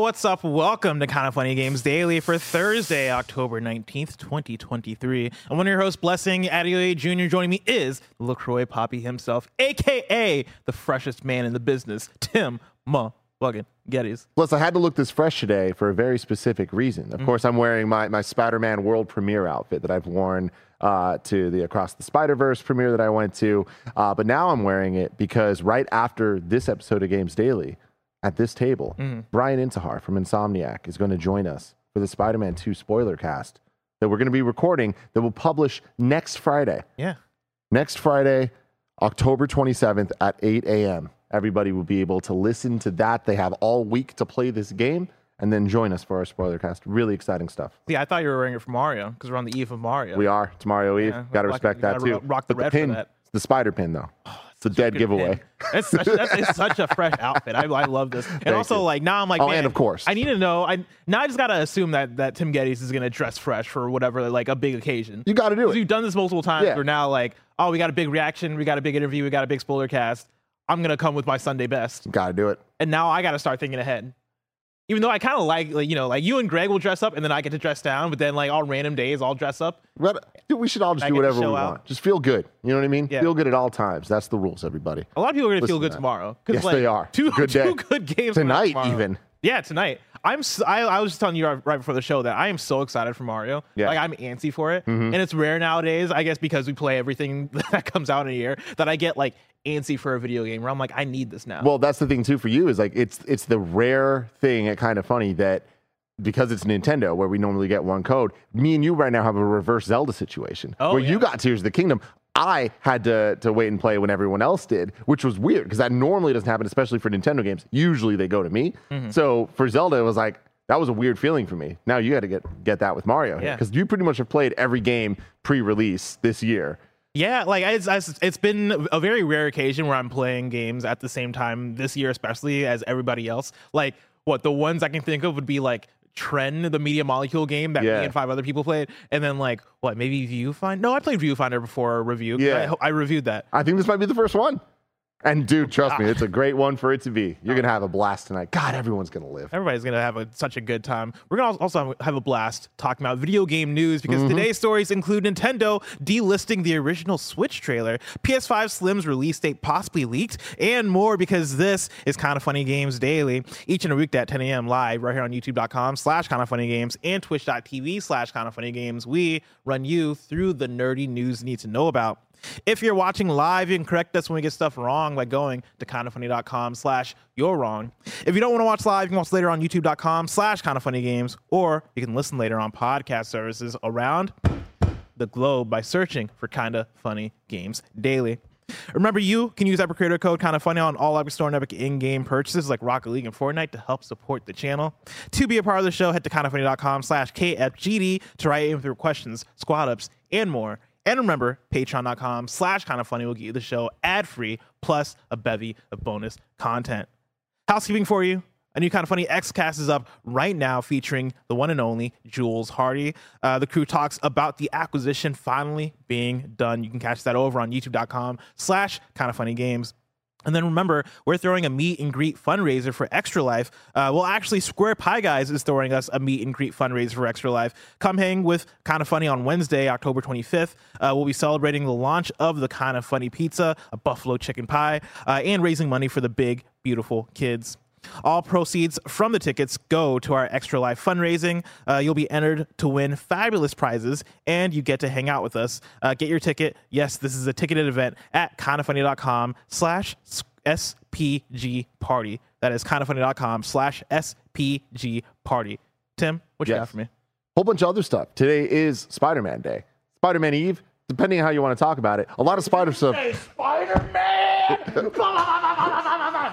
What's up? Welcome to Kinda Funny Games Daily for Thursday, October 19th, 2023. And one of your hosts, Blessing Adeoye Jr., joining me is LaCroix Poppy himself, aka the freshest man in the business, Tim Ma fucking Gettys. Plus, I had to look this fresh today for a very specific reason. Of course, I'm wearing my, my Spider Man world premiere outfit that I've worn uh, to the Across the Spider Verse premiere that I went to. Uh, but now I'm wearing it because right after this episode of Games Daily, at this table, mm-hmm. Brian Intihar from Insomniac is going to join us for the Spider Man 2 spoiler cast that we're going to be recording that will publish next Friday. Yeah. Next Friday, October 27th at 8 a.m. Everybody will be able to listen to that. They have all week to play this game and then join us for our spoiler cast. Really exciting stuff. See, I thought you were wearing it for Mario because we're on the eve of Mario. We are. It's Mario Eve. Yeah, Got to rock- respect that gotta too. rock the But red for pin, that. Oh, the spider pin, though. it's a dead giveaway. It's such, that's, such a fresh outfit. I, I love this. And also, you. like now, I'm like, Oh, man, and of course. I need to know. I now I just gotta assume that that Tim Gettys is gonna dress fresh for whatever like a big occasion. You got to do it. We've done this multiple times. Yeah. We're now like, oh, we got a big reaction, we got a big interview, we got a big spoiler cast. I'm gonna come with my Sunday best, Got to do it. and now I gotta start thinking ahead. Even though I kind of like, like, you know, like you and Greg will dress up, and then I get to dress down. But then, like, all random days, I'll dress up. But we should all just do whatever we out. want. Just feel good. You know what I mean? Yeah. Feel good at all times. That's the rules, everybody. A lot of people are gonna feel good to tomorrow. Yes, like, they are. Two, Good two good games Tonight, even. Yeah, tonight. I'm. I was just telling you right, before the show that I am so excited for Mario. Yeah. Mm-hmm. Like I'm antsy for it, and it's rare nowadays. I guess because we play everything that comes out in a year that I get like antsy for a video game where I'm like, I need this now. Well, that's the thing too for you is like it's it's the rare thing at kinda funny that because it's Nintendo where we normally get one code, me and you right now have a reverse Zelda situation Oh, where yeah. you got Tears of the Kingdom. I had to to wait and play when everyone else did, which was weird because that normally doesn't happen, especially for Nintendo games. Usually they go to me. Mm-hmm. So for Zelda, it was like that was a weird feeling for me. Now you got to get get that with Mario Yeah. because you pretty much have played every game pre-release this year. Yeah, like it's it's been a very rare occasion where I'm playing games at the same time this year, especially as everybody else. Like what the ones I can think of would be like Trend, the Media Molecule game that Yeah. me and five other people played, and then like what maybe Viewfinder. No, I played Viewfinder before review. Yeah. I, I reviewed that. I think this might be the first one. And dude, trust me, it's a great one for it to be. You're gonna have a blast tonight. God, everyone's gonna live. Everybody's gonna have a, such a good time. We're gonna also have a blast talking about video game news because Mm-hmm. today's stories include Nintendo delisting the original Switch trailer, PS5 Slim's release date possibly leaked, and more. Because this is kinda funny games daily, each and a week at 10 a.m. live right here on YouTube.com/slash kinda funny games and Twitch.tv/slash kinda funny games. We run you through the nerdy news you need to know about. If you're watching live, you can correct us when we get stuff wrong by going to kindafunny.com slash you're wrong. If you don't want to watch live, you can watch later on youtube.com slash kindafunnygames, or you can listen later on podcast services around the globe by searching for Kinda Funny Games Daily. Remember, you can use Epic Creator Code Kinda Funny on all Epic Store and Epic in-game purchases like Rocket League and Fortnite to help support the channel. To be a part of the show, head to kindafunny.com slash KFGD to write in with your questions, squad ups, and more. And remember, patreon.com slash kinda funny will get you the show ad free plus a bevy of bonus content. Housekeeping for you. A new kinda funny X cast is up right now featuring the one and only Jules Hardy. Uh, the crew talks about the acquisition finally being done. You can catch that over on youtube.com slash kinda funny games. And then remember, we're throwing a meet and greet fundraiser for Extra Life. Uh, well, actually, Square Pie Guys is throwing us a meet and greet fundraiser for Extra Life. Come hang with Kinda Funny on Wednesday, October 25th. Uh, we'll be celebrating the launch of the Kinda Funny Pizza, a buffalo chicken pie, uh, and raising money for the big, beautiful kids. All proceeds from the tickets go to our Extra Life fundraising. Uh, you'll be entered to win fabulous prizes, and you get to hang out with us. Uh, get your ticket. Yes, this is a ticketed event at kindafunny.com slash SPG party. That is kindafunny.com slash SPG party. Tim, what you Yes. got for me? whole bunch of other stuff. Today is Spider Man Day. Spider Man Eve, depending on how you want to talk about it. A lot of spider stuff.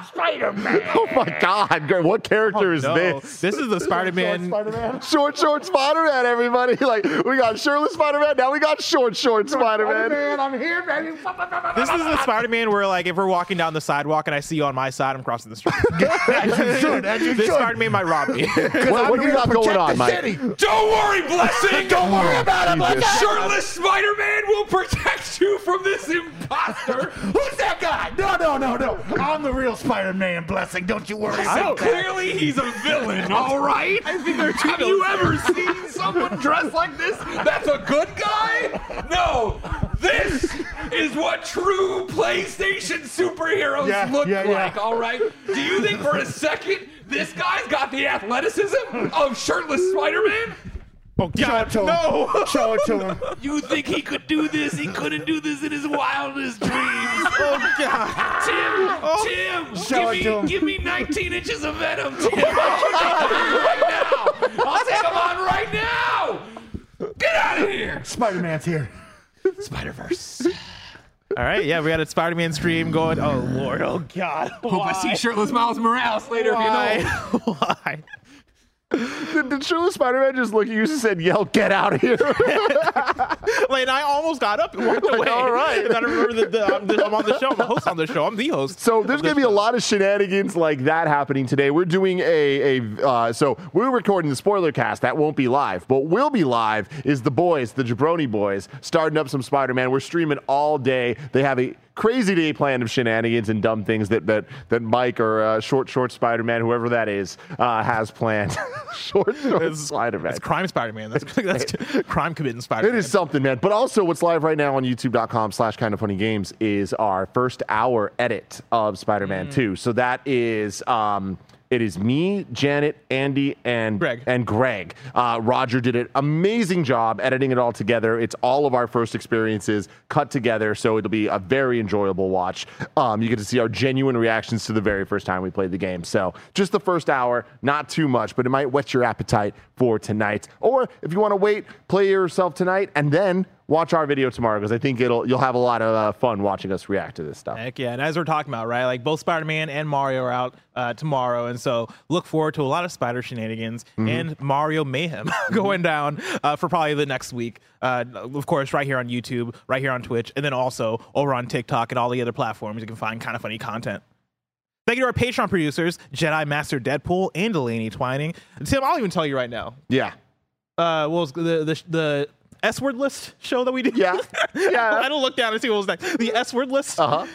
Spider-Man! Oh my God, what character is oh, No, this? This is the Spider-Man. Short, short Spider Man, everybody. Like, we got shirtless Spider Man, now we got short, short Spider Man. Man, I'm here, baby! This is the Spider-Man where, like, if we're walking down the sidewalk and I see you on my side, I'm crossing the street. should, as you this should. Spider-Man might rob me. What, what do we got going on, Mike? Don't worry, Blessing. Don't worry oh, about it, Jesus. Blessing. Shirtless Spider-Man will protect you from this imposter. Who's that guy? No, no, no, no. I'm the real Spider-Man, Blessing. Don't you worry So about that. clearly he's a villain, all right? Have you ever seen someone dressed like this that's a good guy? No. This is what true PlayStation superheroes Yeah, look yeah, yeah. like, all right? Do you think for a second this guy's got the athleticism of shirtless Spider-Man? Oh, Show it God. to him. Show it to him. You think he could do this? He couldn't do this in his wildest dreams. Oh, God. Tim, oh. Tim, Show it give to me, him. give me 19 inches of venom, Tim. I'll take him on right now. I'll take him on right now. Get out of here. Spider-Man's here. Spider Verse. All right, yeah, we got a Spider-Man stream going. Oh, Lord. Oh, God. Hope I see shirtless Miles Morales later Why? if you know. Why? Did, did shirtless Spider Man just look at you and said, yell, get out of here? Like, and I almost got up and walked away. all right. And I remember that the, I'm, the, I'm on the show. I'm the host on the show. I'm the host. So there's going to the be a lot of shenanigans like that happening today. We're doing a, a uh, so we're recording the spoiler cast. That won't be live. But will be live is the boys, the Jabroni boys, starting up some Spider-Man. We're streaming all day. They have a crazy day planned of shenanigans and dumb things that that, that Mike or uh, Short Short Spider-Man, whoever that is, uh, has planned. short Short Spider-Man. It's crime Spider-Man. That's, that's crime committing Spider-Man. It is something, man. But also, what's live right now on YouTube.com slash kinda funny games is our first hour edit of Mm. Spider-Man 2. So that is um it is me, Janet, Andy, and Greg. And Greg. Uh, Roger did an amazing job editing it all together. It's all of our first experiences cut together, so it'll be a very enjoyable watch. Um, you get to see our genuine reactions to the very first time we played the game. So just the first hour, not too much, but it might whet your appetite for tonight. Or if you want to wait, play yourself tonight and then watch our video tomorrow because I think it'll you'll have a lot of uh, fun watching us react to this stuff. Heck yeah. And as we're talking about, right, like both Spider Man and Mario are out uh, tomorrow. And so look forward to a lot of Spider shenanigans Mm-hmm. and Mario mayhem going down uh, for probably the next week. Uh, of course, right here on YouTube, right here on Twitch, and then also over on TikTok and all the other platforms you can find kinda funny content. Thank you to our Patreon producers, Jedi Master Deadpool and Delaney Twining. Tim, I'll even tell you right now. Yeah. Uh, was the the, the S word list show that we did? Yeah. Yeah. I don't look down and see what was next. The S word list. Uh-huh.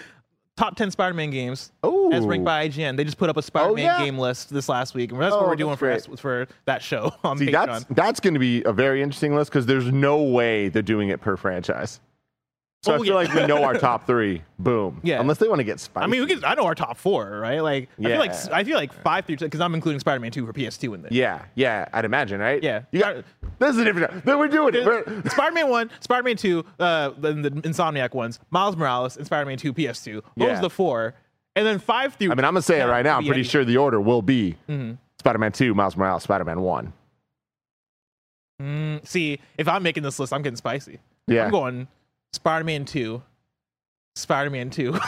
Top 10 Spider Man games Ooh. as ranked by IGN. They just put up a Spider Man yeah? game list this last week. And that's Oh, what we're doing for. S- for that show on See, Patreon. that's that's going to be a very interesting list because there's no way they're doing it per franchise. So Oh, I feel yeah. like we know our top three. Boom. Yeah. Unless they want to get spicy. I mean, we can, I know our top four, right? Like, I feel like Yeah. I feel like five through because I'm including Spider Man 2 for PS2 in there. Yeah, yeah, I'd imagine, right? Yeah. You got this is a different. Then we're doing it. We're- Spider Man 1, Spider Man 2, uh, then the Insomniac ones, Miles Morales, and Spider Man 2 PS2. Those Yeah. are the four. And then five through. I mean, I'm gonna say it right now. I'm pretty sure the order will be Mm-hmm. Spider-Man 2, Miles Morales, Spider-Man 1. Mm, see, if I'm making this list, I'm getting spicy. Yeah. I'm going Spider Man 2, Spider Man 2. you know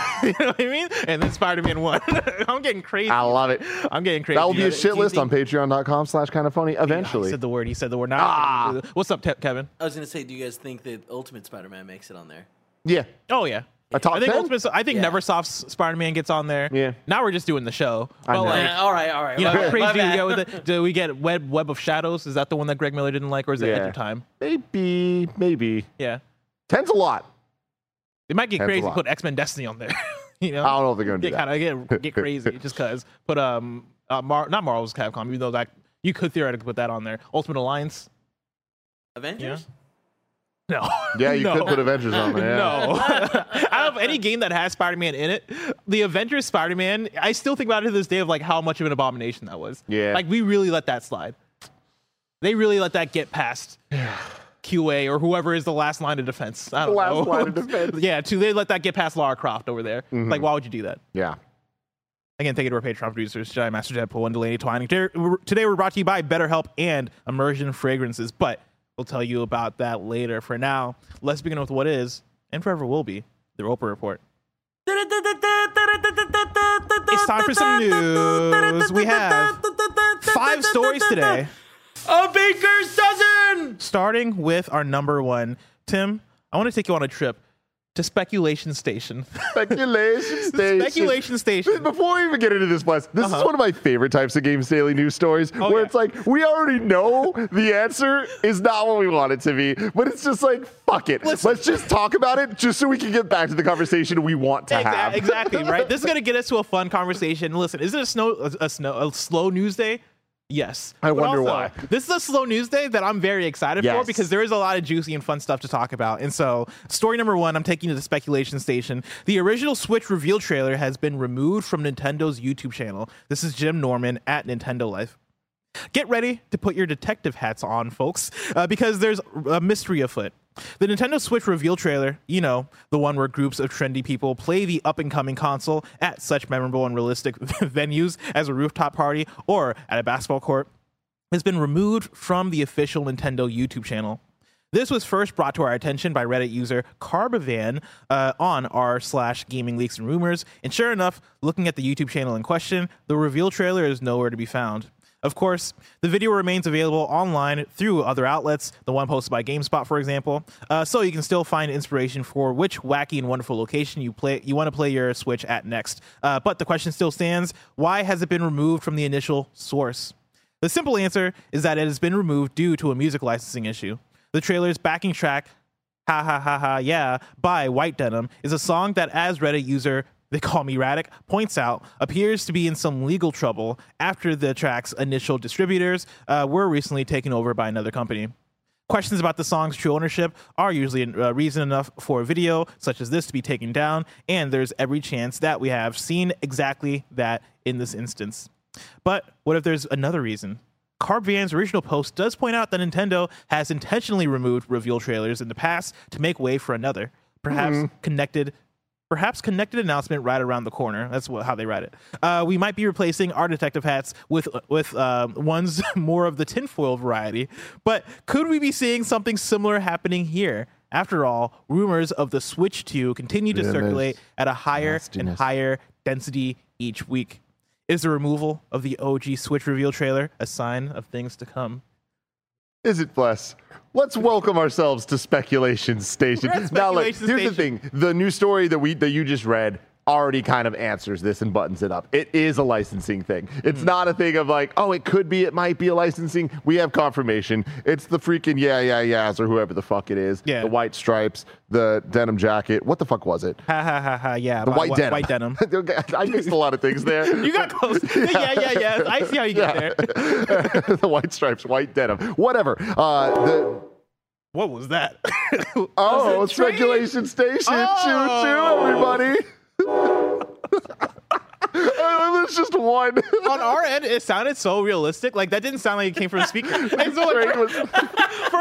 what I mean? And then Spider Man 1. I'm getting crazy. I love it. I'm getting crazy. That will be a do shit you list on patreon.com slash kinda funny eventually. He eventually. said the word. He said the word. Now, Ah. What's up, Te- Kevin? I was gonna say, do you guys think that Ultimate Spider-Man makes it on there? yeah. Oh, yeah. A top I think 10? Ultimate, I think Yeah. Neversoft's Spider Man gets on there. Yeah. Now we're just doing the show. I But know. like, Eh, all right, all right. you know, bad, crazy my do we bad. get with it? Do we get Web Web of Shadows? Is that the one that Greg Miller didn't like, or is it Edge Yeah. of Time? Maybe, maybe. Yeah. 10's a lot. They might get That's a crazy. lot. Put X Men Destiny on there. you know. I don't know if they're going to do get that. kind of get get crazy just because put um uh, Mar- not Marvel's Capcom even though that you could theoretically put that on there Ultimate Alliance Avengers. no Yeah, you no. could put Avengers on there. yeah. no out of any game that has Spider-Man in it the Avengers Spider-Man I still think about it to this day of like how much of an abomination that was Yeah. like we really let that slide they really let that get past QA or whoever is the last line of defense I don't last know line of defense. yeah too they let that get past Lara Croft over there mm-hmm. like why would you do that Yeah. Again, thank you to our Patreon producers, Jedi Master Deadpool and Delaney Twining. Today we're- Today we're brought to you by BetterHelp and Immersion Fragrances, but we'll tell you about that later. For now, let's begin with what is, and forever will be, the Roper Report. It's time for some news. We have five stories today. A baker's dozen. Starting with our number one. Tim, I want to take you on a trip to Speculation Station. Speculation station. Speculation Station. Before we even get into this, Bless, this Uh-huh. is one of my favorite types of Games Daily news stories Oh, where yeah. it's like, we already know the answer is not what we want it to be, but it's just like, fuck it. Listen. Let's just talk about it just so we can get back to the conversation we want to have. exactly right. This is gonna get us to a fun conversation. Listen, is it a snow a, a snow a slow news day? Yes. I But wonder also, why. This is a slow news day that I'm very excited for because there is a lot of juicy and fun stuff to talk about. And so, story number one, I'm taking you to the speculation station. The original Switch reveal trailer has been removed from Nintendo's YouTube channel. This is Jim Norman at Nintendo Life. Get ready to put your detective hats on, folks, uh, because there's a mystery afoot. The Nintendo Switch reveal trailer, you know, the one where groups of trendy people play the up and coming console at such memorable and realistic venues as a rooftop party or at a basketball court, has been removed from the official Nintendo YouTube channel. This was first brought to our attention by Reddit user Carbavan uh, on r slash gaming leaks and rumors. And sure enough, looking at the YouTube channel in question, the reveal trailer is nowhere to be found. Of course, the video remains available online through other outlets, the one posted by GameSpot, for example, uh, so you can still find inspiration for which wacky and wonderful location you play you want to play your Switch at next. Uh, but the question still stands: Why has it been removed from the initial source? The simple answer is that it has been removed due to a music licensing issue. The trailer's backing track, Ha Ha Ha Ha Yeah, by White Denim, is a song that, as Reddit user They Call Me Radic points out, appears to be in some legal trouble after the track's initial distributors uh, were recently taken over by another company. Questions about the song's true ownership are usually uh, reason enough for a video such as this to be taken down, and there's every chance that we have seen exactly that in this instance. But what if there's another reason? Carbvan's original post does point out that Nintendo has intentionally removed reveal trailers in the past to make way for another, perhaps connected perhaps connected announcement right around the corner. That's what, how they write it. Uh, we might be replacing our detective hats with with uh, ones more of the tinfoil variety. But could we be seeing something similar happening here? After all, rumors of the Switch 2 continue to Goodness. circulate at a higher and higher density each week. Is the removal of the OG Switch reveal trailer a sign of things to come? Is it bless? Let's welcome ourselves to Speculation Station. We're now, look, Speculation here's the thing: the news story that we that you just read already kind of answers this and buttons it up. It is a licensing thing. It's Hmm. not a thing of like, oh, it could be, it might be a licensing. We have confirmation. It's the freaking yeah, yeah, yeahs or whoever the fuck it is. Yeah. The white stripes, the denim jacket. What the fuck was it? Ha ha ha ha! Yeah, The whi- white whi- denim. White denim. I mixed a lot of things there. You got close. yeah, yeah, yeah. I see how you get there. the white stripes, white denim, whatever. Uh, the What was that? Oh, Was speculation station. Oh. Choo choo, everybody. It's just one. On our end, it sounded so realistic. Like that didn't sound like it came from a speaker. And so, like, was-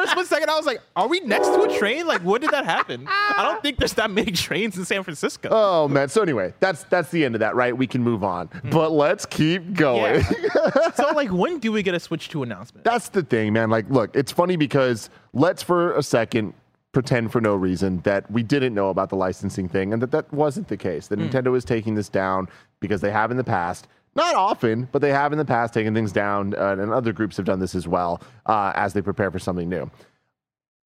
a split second, I was like, "Are we next to a train? Like, what did that happen? I don't think there's that many trains in San Francisco." Oh man. So anyway, that's that's the end of that, right? We can move on. Hmm. But let's keep going. Yeah. so, like, when do we get a Switch 2 announcement? That's the thing, man. Like, look, it's funny because let's for a second pretend for no reason that we didn't know about the licensing thing and that that wasn't the case. That Nintendo is taking this down because they have in the past. Not often, but they have in the past taken things down, uh, and other groups have done this as well uh, as they prepare for something new.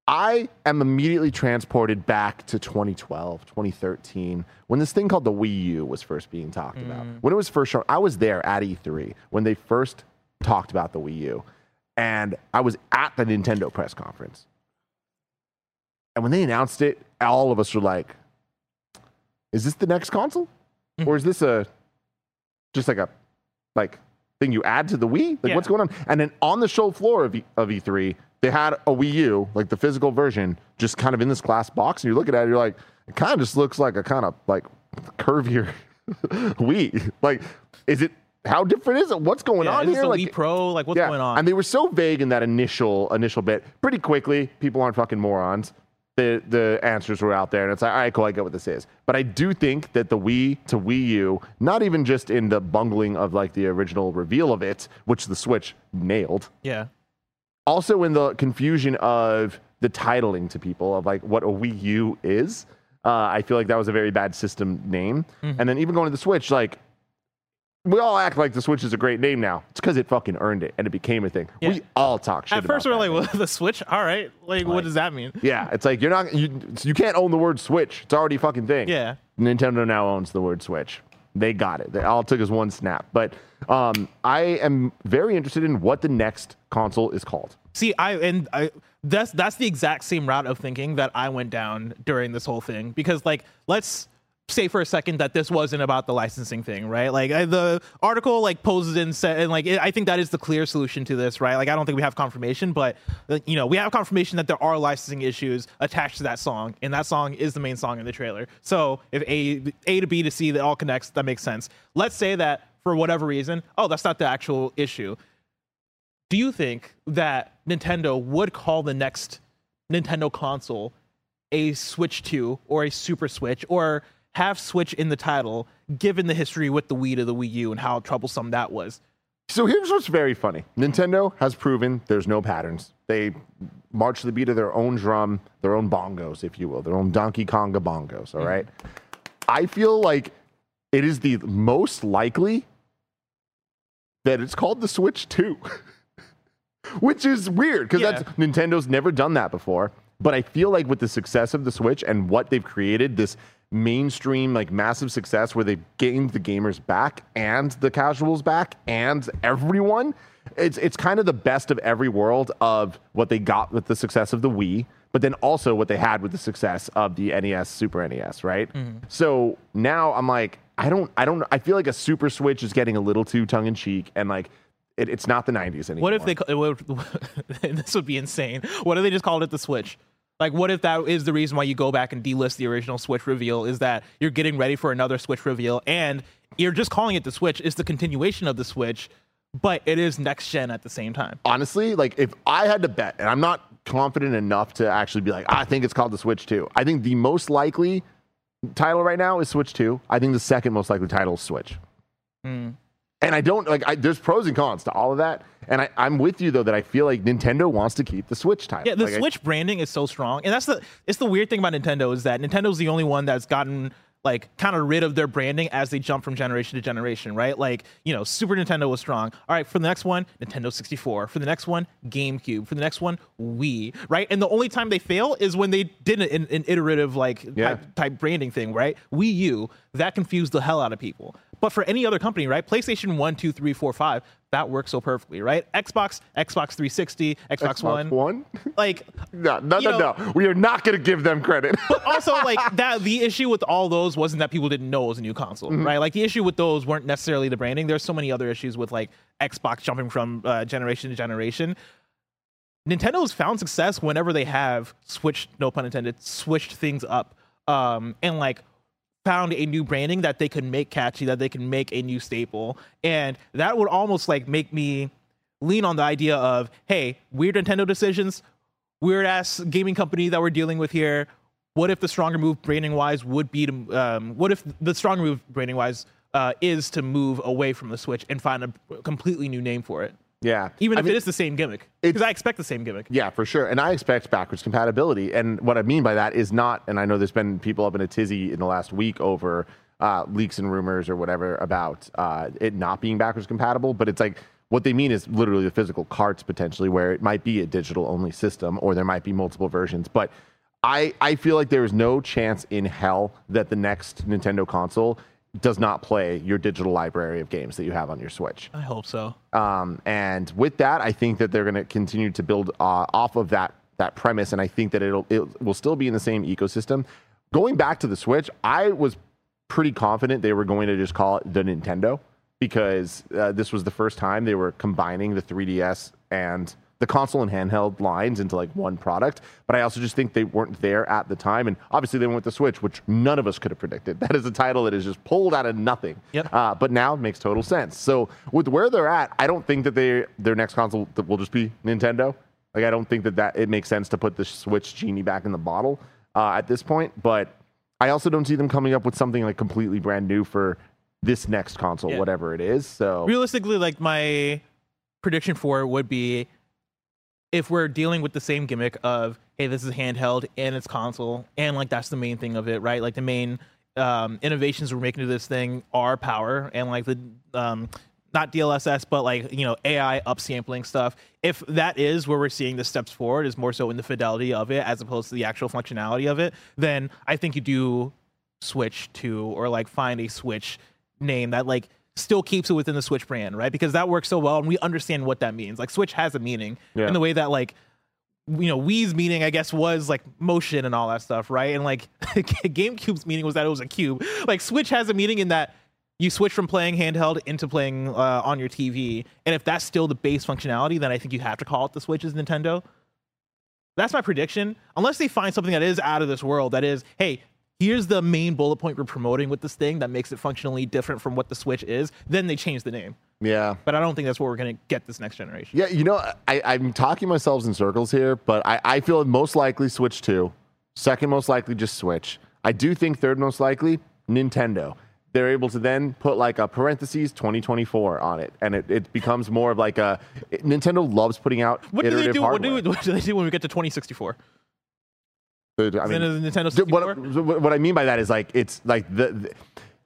I am immediately transported back to 2012, 2013, when this thing called the Wii U was first being talked about. When it was first shown, I was there at E3 when they first talked about the Wii U, and I was at the Nintendo press conference. And when they announced it, all of us were like, "Is this the next console, mm. or is this a just like a like thing you add to the Wii? Like Yeah. what's going on?" And then on the show floor of, e- of E3, they had a Wii U, like the physical version, just kind of in this glass box, and you're looking at it, you're like, it kind of just looks like a kind of like curvier Wii. Like, is it? How different is it? What's going Yeah, on here? like, Wii Pro? Like, what's going on? and they were so vague in that initial initial bit. Pretty quickly, people aren't fucking morons. The the answers were out there, and it's like, all right, cool, I get what this is. But I do think that the Wii to Wii U, not even just in the bungling of like the original reveal of it, which the Switch nailed, Yeah. also in the confusion of the titling to people of like what a Wii U is. Uh, I feel like that was a very bad system name. Mm-hmm. And then even going to the Switch, like we all act like the Switch is a great name now. It's because it fucking earned it and it became a thing. Yeah. We all talk shit. At first, we're like, well, the Switch? All right. Like, what does that mean? yeah, it's like you're not you you can't own the word Switch. It's already a fucking thing. Yeah. Nintendo now owns the word Switch. They got it. They, all took us one snap. But um, I am very interested in what the next console is called. See, I and I that's that's the exact same route of thinking that I went down during this whole thing because like let's say for a second that this wasn't about the licensing thing, right? Like I, the article like poses and said and like it, I think that is the clear solution to this, right? Like I don't think we have confirmation, but you know, we have confirmation that there are licensing issues attached to that song and that song is the main song in the trailer. So if A A to B to C that all connects, that makes sense. Let's say that for whatever reason, oh, that's not the actual issue do you think that Nintendo would call the next Nintendo console a Switch 2 or a Super Switch or have Switch in the title, given the history with the Wii to the Wii U and how troublesome that was? So here's what's very funny. Nintendo has proven there's no patterns. They march the beat of their own drum, their own bongos, if you will, their own Donkey Konga bongos, all mm-hmm. right? I feel like it is the most likely that it's called the Switch 2. Which is weird because Yeah. that's Nintendo's never done that before. But I feel like with the success of the Switch and what they've created, this mainstream, like massive success where they've gained the gamers back and the casuals back and everyone, it's it's kind of the best of every world of what they got with the success of the Wii, but then also what they had with the success of the NES, Super NES, right? Mm-hmm. So now I'm like, I don't, I don't, I feel like a Super Switch is getting a little too tongue in cheek and like. It, it's not the 90s anymore. What if they, what this would be insane. What if they just called it the Switch? Like, what if that is the reason why you go back and delist the original Switch reveal? Is that you're getting ready for another Switch reveal and you're just calling it the Switch? It's the continuation of the Switch, but it is next gen at the same time. honestly, like if I had to bet, and I'm not confident enough to actually be like, ah, I think it's called the Switch 2. I think the most likely title right now is Switch 2. I think the second most likely title is Switch. Hmm. And I don't like. I, there's pros and cons to all of that, and I, I'm with you though that I feel like Nintendo wants to keep the Switch title. Yeah, the Like, I- Switch branding is so strong, and that's the it's the weird thing about Nintendo is that Nintendo's the only one that's gotten like kind of rid of their branding as they jump from generation to generation, right? Like you know, Super Nintendo was strong. All right, for the next one, Nintendo 64. For the next one, GameCube. For the next one, Wii. Right, and the only time they fail is when they did an, an iterative like Yeah. type, type branding thing, right? Wii U that confused the hell out of people. But for any other company, right? PlayStation 1, 2, 3, 4, 5, that works so perfectly, right? Xbox, Xbox 360, Xbox, Xbox One. One. Like no, no, no, know- no. We are not going to give them credit. But also like that the issue with all those wasn't that people didn't know it was a new console Mm-hmm. right like the issue with those weren't necessarily the branding there's so many other issues with like xbox jumping from uh, generation to generation nintendo's found success whenever they have switched no pun intended switched things up um and like found a new branding that they can make catchy that they can make a new staple and that would almost like make me lean on the idea of hey weird nintendo decisions weird ass gaming company that we're dealing with here. What if the stronger move branding wise would be to um, what if the stronger move branding wise uh, is to move away from the Switch and find a completely new name for it, yeah, even I if mean- it is the same gimmick? Because I expect the same gimmick. Yeah, for sure. And I expect backwards compatibility. And what I mean by that is not, and I know there's been people up in a tizzy in the last week over uh, leaks and rumors or whatever about uh, it not being backwards compatible, but it's like, what they mean is literally the physical carts potentially, where it might be a digital only system or there might be multiple versions. But I, I feel like there is no chance in hell that the next Nintendo console does not play your digital library of games that you have on your Switch. I hope so. Um, and with that, I think that they're going to continue to build uh, off of that that premise, and I think that it'll it will still be in the same ecosystem. Going back to the Switch, I was pretty confident they were going to just call it the Nintendo because uh, this was the first time they were combining the 3DS and the console and handheld lines into like one product. But I also just think they weren't there at the time, and obviously they went with the Switch, which none of us could have predicted. That is a title that is just pulled out of nothing. Yep. Uh, but now it makes total sense. So with where they're at, I don't think that they their next console will just be Nintendo. Like I don't think that that it makes sense to put the Switch genie back in the bottle uh, at this point. But I also don't see them coming up with something like completely brand new for this next console, Yeah. whatever it is. So realistically, like my prediction for it would be if we're dealing with the same gimmick of hey, this is handheld and it's console, and like that's the main thing of it, right? Like the main um, innovations we're making to this thing are power and like the um, not DLSS, but like you know AI upsampling stuff. If that is where we're seeing the steps forward, is more so in the fidelity of it as opposed to the actual functionality of it, then I think you do Switch 2 or like find a switch name that like still keeps it within the switch brand right? Because that works so well and we understand what that means. Like switch has a meaning Yeah. in the way that like you know Wii's meaning I guess was like motion and all that stuff right? And like GameCube's meaning was that it was a cube. Like switch has a meaning in that you switch from playing handheld into playing uh, on your TV and if that's still the base functionality then I think you have to call it the Switch as Nintendo. That's my prediction. Unless they find something that is out of this world, that is, hey, here's the main bullet point we're promoting with this thing that makes it functionally different from what the Switch is, then they change the name. yeah. But I don't think that's what we're going to get this next generation. Yeah, you know, I, I'm talking myself in circles here, but I, I feel most likely Switch 2. Second most likely just Switch. I do think third most likely Nintendo. They're able to then put like a parentheses 2024 on it, and it, it becomes more of like a Nintendo loves putting out What do they do? What do, what do they do when we get to 2064? I mean, Nintendo 64? what, what I mean by that is like it's like the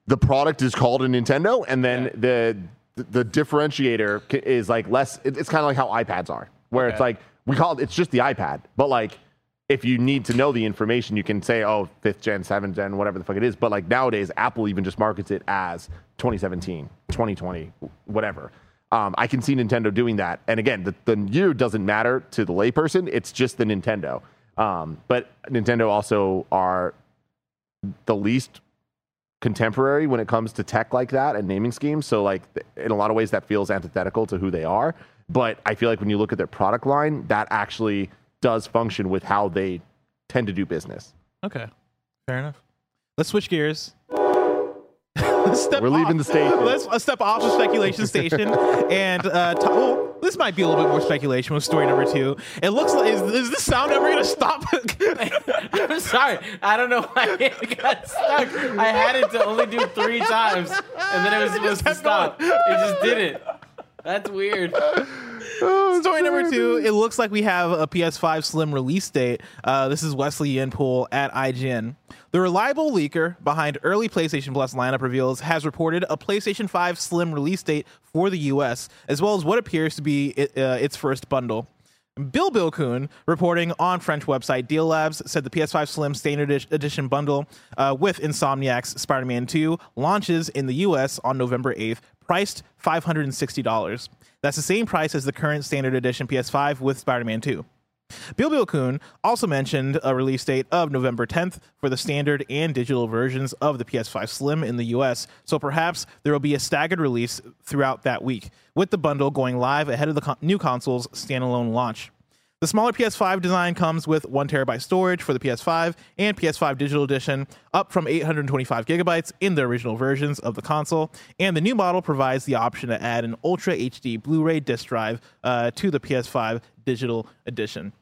the, product is called a Nintendo, and then the the differentiator is like less. It's kind of like how iPads are, where it's like we call it. It's just the iPad, but like if you need to know the information, you can say, oh, fifth gen, seventh gen, whatever the fuck it is. But like nowadays, Apple even just markets it as 2017, 2020, whatever. Um, I can see Nintendo doing that. And again, the, the year doesn't matter to the layperson. It's just the Nintendo. Um, but Nintendo also are the least contemporary when it comes to tech like that and naming schemes. So like in a lot of ways that feels antithetical to who they are. But I feel like when you look at their product line, that actually does function with how they tend to do business. Okay, fair enough. Let's switch gears. Let's step We're leaving off- the station. Let's uh, step off the speculation station and uh, t- well, this might be a little bit more speculation with story number two. It looks like is, is this sound ever gonna stop? I'm sorry. I don't know why it got stuck. I had it to only do three times, and then it was supposed to kept stop. It just didn't. That's weird. Story number two. It looks like we have a PS5 Slim release date. Uh, this is Wesley Yin-Poole at IGN. The reliable leaker behind early PlayStation Plus lineup reveals has reported a PlayStation 5 Slim release date for the US, as well as what appears to be it, uh, its first bundle. billbil-kun, reporting on French website Dealabs, said the PS5 Slim Standard Edition bundle uh, with Insomniac's Spider Man 2 launches in the US on November 8th, priced $560. That's the same price as the current Standard Edition PS5 with Spider Man 2. billbil-kun also mentioned a release date of November 10th for the standard and digital versions of the PS5 Slim in the US, so perhaps there will be a staggered release throughout that week, with the bundle going live ahead of the con- new console's standalone launch. The smaller PS5 design comes with 1 terabyte storage for the PS5 and PS5 Digital Edition, up from 825 gigabytes in the original versions of the console. And the new model provides the option to add an Ultra HD Blu ray disc drive uh, to the PS5 Digital Edition.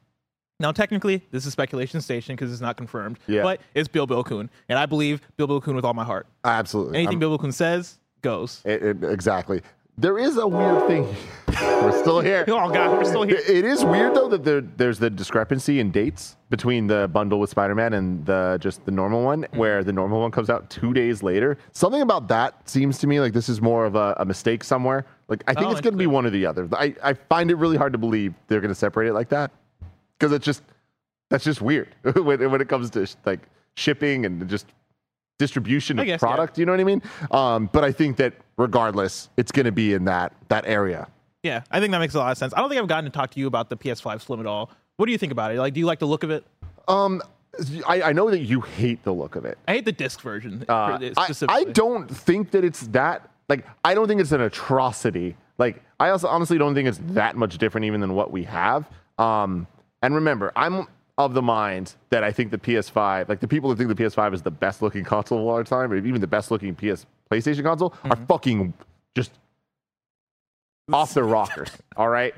Now, technically, this is speculation station because it's not confirmed, Yeah. but it's billbil-kun, and I believe billbil-kun with all my heart. Absolutely. Anything I'm- billbil-kun says goes. it- it- exactly. There is a weird thing. We're still here. Oh God, we're still here. It- is weird though that there, there's the discrepancy in dates between the bundle with Spider-Man and the just the normal one, Mm-hmm. where the normal one comes out two days later. Something about that seems to me like this is more of a, a mistake somewhere. Like I think Oh, it's going to be one or the other. I, I find it really hard to believe they're going to separate it like that because it's just that's just weird when, when it comes to like shipping and just distribution of guess, yeah. product. You know what I mean? Um, but I think that regardless, it's going to be in that that area. Yeah, I think that makes a lot of sense. I don't think I've gotten to talk to you about the PS5 Slim at all. What do you think about it? Like, do you like the look of it? Um, I, I know that you hate the look of it. I hate the disc version Uh, I, I don't think that it's that like I don't think it's an atrocity. Like I also honestly don't think it's that much different even than what we have. Um, and remember, I'm of the mind that I think the PS5, like the people that think the PS5 is the best looking console of all time, or even the best looking PS PlayStation console, are Mm-hmm. fucking just off their rockers. All right?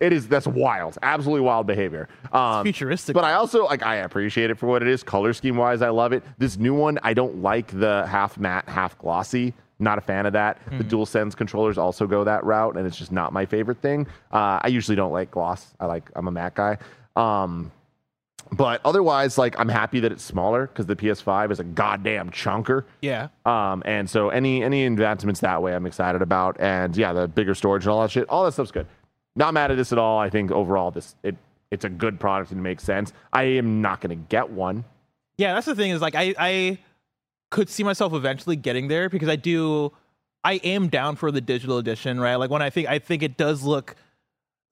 It is that's wild, absolutely wild behavior. Um, futuristic. but I also like I appreciate it for what it is. Color scheme wise, I love it. This new one, I don't like the half matte, half glossy. Not a fan of that. The DualSense controllers also go that route, and it's just not my favorite thing. Uh, I usually don't like gloss. I like I'm a matte guy. Um, but otherwise, like I'm happy that it's smaller because the PS5 is a goddamn chunker. Yeah. Um, and so any any advancements that way, I'm excited about. And yeah, the bigger storage and all that shit, all that stuff's good. Not mad at this at all. I think overall, this it it's a good product and it makes sense. I am not going to get one. Yeah, that's the thing is like I I could see myself eventually getting there because I do I am down for the digital edition, right? Like when I think I think it does look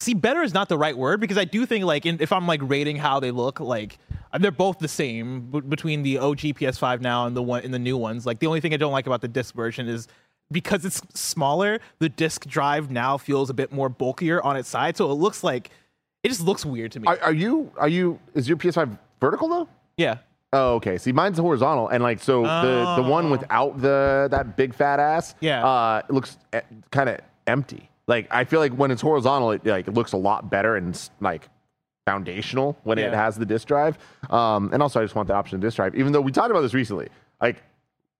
see better is not the right word because I do think like in, if I'm like rating how they look, like they're both the same b- between the OG PS5 now and the one in the new ones. Like the only thing I don't like about the disc version is because it's smaller, the disc drive now feels a bit more bulkier on its side, so it looks like it just looks weird to me. Are, are you are you is your PS5 vertical though? yeah. Oh, okay. See, mine's horizontal, and like so the the one Oh. without the that big fat ass, Yeah. uh, it looks kind of empty. Like I feel like when it's horizontal, it like it looks a lot better and like foundational when it has the disk drive. Um, and also I just want the option of disk drive, even though we talked about this recently. Like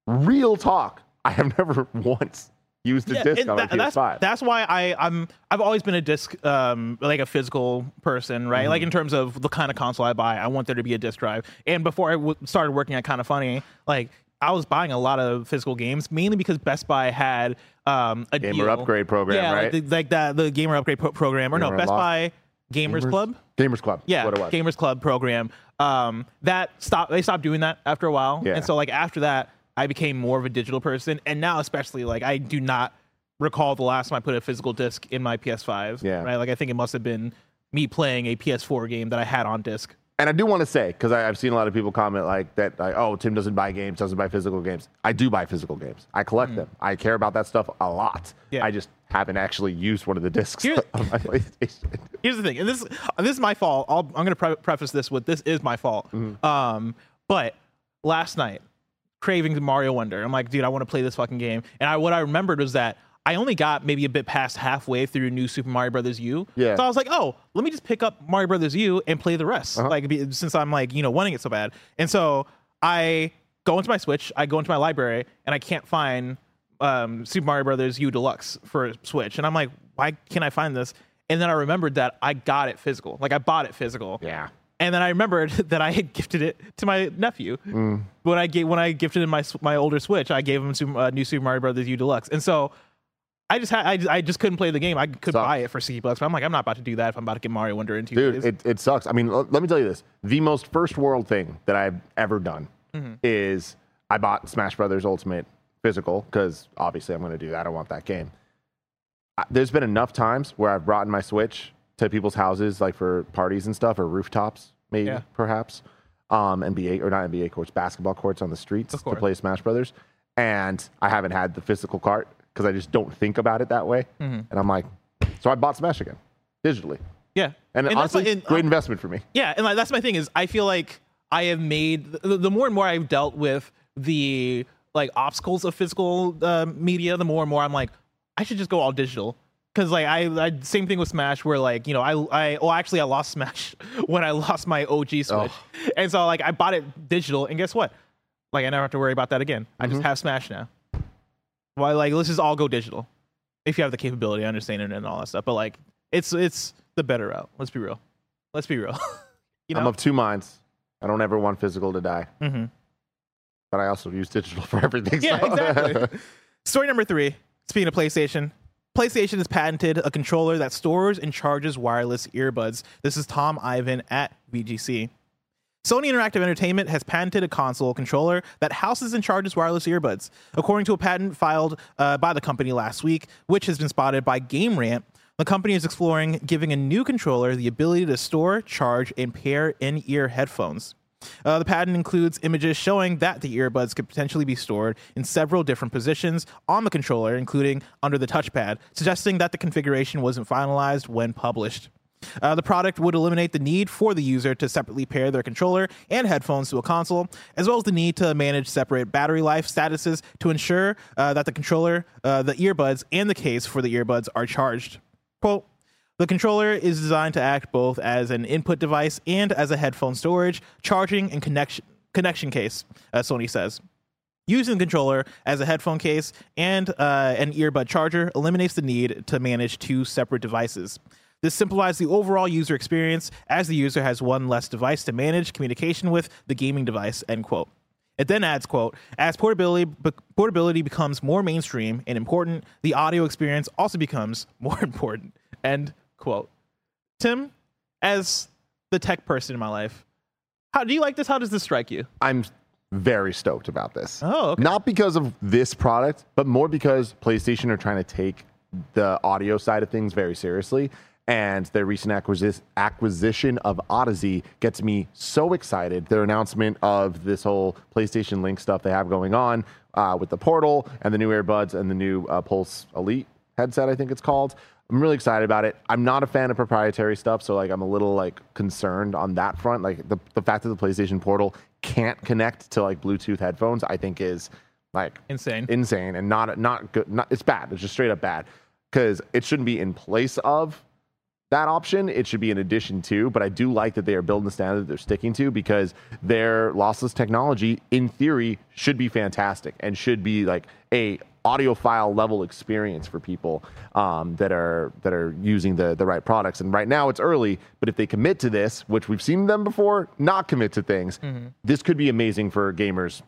real talk, I have never once used a disc and on my tha- that's, PS5. that's why I, I'm I've always been a disc um like a physical person, right? Mm-hmm. Like in terms of the kind of console I buy, I want there to be a disc drive. And before I w- started working at Kinda Funny, like I was buying a lot of physical games mainly because Best Buy had um a Gamer deal. upgrade program, yeah, right? like, the, like that the gamer upgrade pro- program or no Best Unlock. Buy Gamers, Gamers- Club. Gamers Club. Yeah, what it was. Gamers Club program. Um, that stopped. They stopped doing that after a while, Yeah. and so like after that, I became more of a digital person, and now especially like I do not recall the last time I put a physical disc in my PS5. Yeah. right. Like I think it must have been me playing a PS4 game that I had on disc. And I do want to say, because I've seen a lot of people comment like that, like, oh, Tim doesn't buy games, doesn't buy physical games. I do buy physical games. I collect them. I care about that stuff a lot. Yeah. I just haven't actually used one of the discs Here- on my PlayStation. Here's the thing, and this this is my fault. I'll, I'm going to pre- preface this with this is my fault. Um, but last night, craving Mario Wonder. I'm like, dude, I want to play this fucking game. And I what I remembered was that I only got maybe a bit past halfway through New Super Mario Brothers U. Yeah. So I was like, oh, let me just pick up Mario Brothers U and play the rest. Like be- since I'm like you know wanting it so bad. And so I go into my Switch, I go into my library, and I can't find um, Super Mario Brothers U Deluxe for Switch. And I'm like, why can't I find this? And then I remembered that I got it physical. Like I bought it physical. yeah. And then I remembered that I had gifted it to my nephew. When I gave when I gifted him my my older Switch, I gave him some uh, new Super Mario Brothers U Deluxe. And so I just had I, just- I just couldn't play the game. I could Sucks. buy it for sixty bucks, but I'm like I'm not about to do that if I'm about to get Mario Wonder into Dude, it, it sucks. I mean, l- let me tell you this. The most first world thing that I've ever done Mm-hmm. is I bought Smash Brothers Ultimate physical because obviously I'm going to do that. I don't want that game. I- There's been enough times where I've brought my Switch to people's houses, like for parties and stuff, or rooftops, maybe, Yeah. perhaps. Um, NBA or not NBA courts, basketball courts on the streets to play Smash Brothers, and I haven't had the physical cart because I just don't think about it that way. Mm-hmm. And I'm like, so I bought Smash again, digitally. yeah, And, that's honestly, my- and, great um, investment for me. Yeah, and like, that's my thing is I feel like I have made the, the more and more I've dealt with the like obstacles of physical uh, media, the more and more I'm like I should just go all digital. Cause like I, I same thing with Smash where like you know I I well actually I lost Smash when I lost my OG Switch and so like I bought it digital and guess what like I never have to worry about that again I just have Smash now why like let's just all go digital if you have the capability I understand it and all that stuff but like it's it's the better route let's be real let's be real you know I'm of two minds. I don't ever want physical to die, Mhm. but I also use digital for everything. Yeah, so- exactly. Story number three. Speaking of PlayStation, PlayStation has patented a controller that stores and charges wireless earbuds. This is Tom Ivan at VGC. Sony Interactive Entertainment has patented a console controller that houses and charges wireless earbuds. According to a patent filed uh, by the company last week, which has been spotted by Game Rant, the company is exploring giving a new controller the ability to store, charge, and pair in ear headphones. Uh, the patent includes images showing that the earbuds could potentially be stored in several different positions on the controller, including under the touchpad, suggesting that the configuration wasn't finalized when published. Uh, the product would eliminate the need for the user to separately pair their controller and headphones to a console, as well as the need to manage separate battery life statuses to ensure uh, that the controller, uh, the earbuds, and the case for the earbuds are charged. Quote The controller is designed to act both as an input device and as a headphone storage, charging, and connection, connection case, as Sony says. Using the controller as a headphone case and uh, an earbud charger eliminates the need to manage two separate devices. This simplifies the overall user experience as the user has one less device to manage communication with the gaming device. End quote. It then adds, quote, as portability, portability becomes more mainstream and important, the audio experience also becomes more important. End quote. Tim, as the tech person in my life, how do you like this? How does this strike you? I'm very stoked about this. Oh, okay. Not because of this product, but more because PlayStation are trying to take the audio side of things very seriously. And their recent acquisi- acquisition of Audeze gets me so excited. Their announcement of this whole PlayStation Link stuff they have going on uh, with the Portal and the new earbuds and the new uh, Pulse Elite headset, I think it's called. I'm really excited about it. I'm not a fan of proprietary stuff, so like I'm a little like concerned on that front. Like the the fact that the PlayStation Portal can't connect to like Bluetooth headphones, I think is like Insane. insane, and not not good. Not it's bad. It's just straight up bad because it shouldn't be in place of that option. It should be in addition to. But I do like that they are building the standard that they're sticking to because their lossless technology, in theory, should be fantastic and should be like a audiophile level experience for people um, that are that are using the the right products. And right now it's early, but if they commit to this, which we've seen them before, not commit to things, this could be amazing for gamers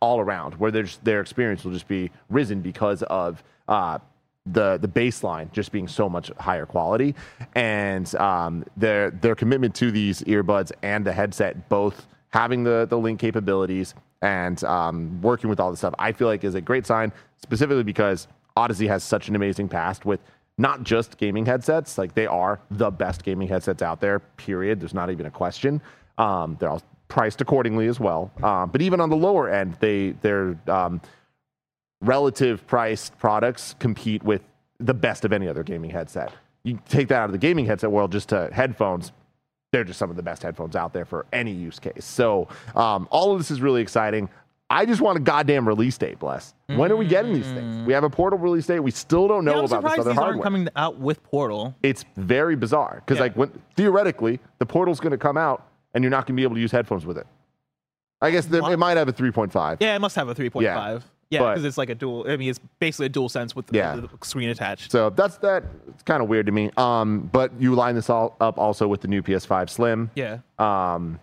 all around, where their their experience will just be risen because of uh, the the baseline just being so much higher quality, and um, their their commitment to these earbuds and the headset both having the the link capabilities and um, working with all this stuff, I feel like is a great sign, specifically because Audeze has such an amazing past with not just gaming headsets, like they are the best gaming headsets out there. Period. There's not even a question. Um, they're all priced accordingly as well. Um, but even on the lower end, they they're um, relative priced products compete with the best of any other gaming headset. You take that out of the gaming headset world just to headphones. They're just some of the best headphones out there for any use case. So um, all of this is really exciting. I just want a goddamn release date, bless. When are we getting these things? We have a portal release date. We still don't know Yeah, about this other these hardware aren't coming out with Portal. it's very bizarre because Yeah. like when theoretically the portal's going to come out and you're not going to be able to use headphones with it. I guess there, it might have a 3.5. Yeah, it must have a 3.5. Yeah, Yeah, because it's like a dual. I mean, it's basically a DualSense with the, Yeah. the screen attached. So that's that. It's kind of weird to me. Um, but you line this all up also with the new PS5 Slim. yeah, Um,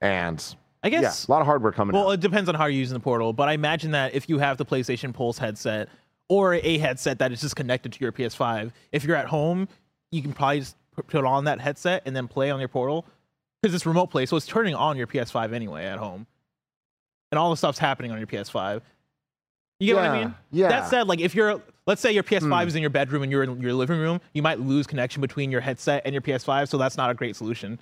and I guess yeah, a lot of hardware coming well, out. it depends on how you're using the Portal, but I imagine that if you have the PlayStation Pulse headset or a headset that is just connected to your PS5, if you're at home, you can probably just put put on that headset and then play on your Portal because it's remote play, so it's turning on your PS5 anyway at home, and all the stuff's happening on your PS5. You get what I mean? yeah. That said, like if you're, let's say your PS5 is in your bedroom and you're in your living room, you might lose connection between your headset and your PS5, so that's not a great solution.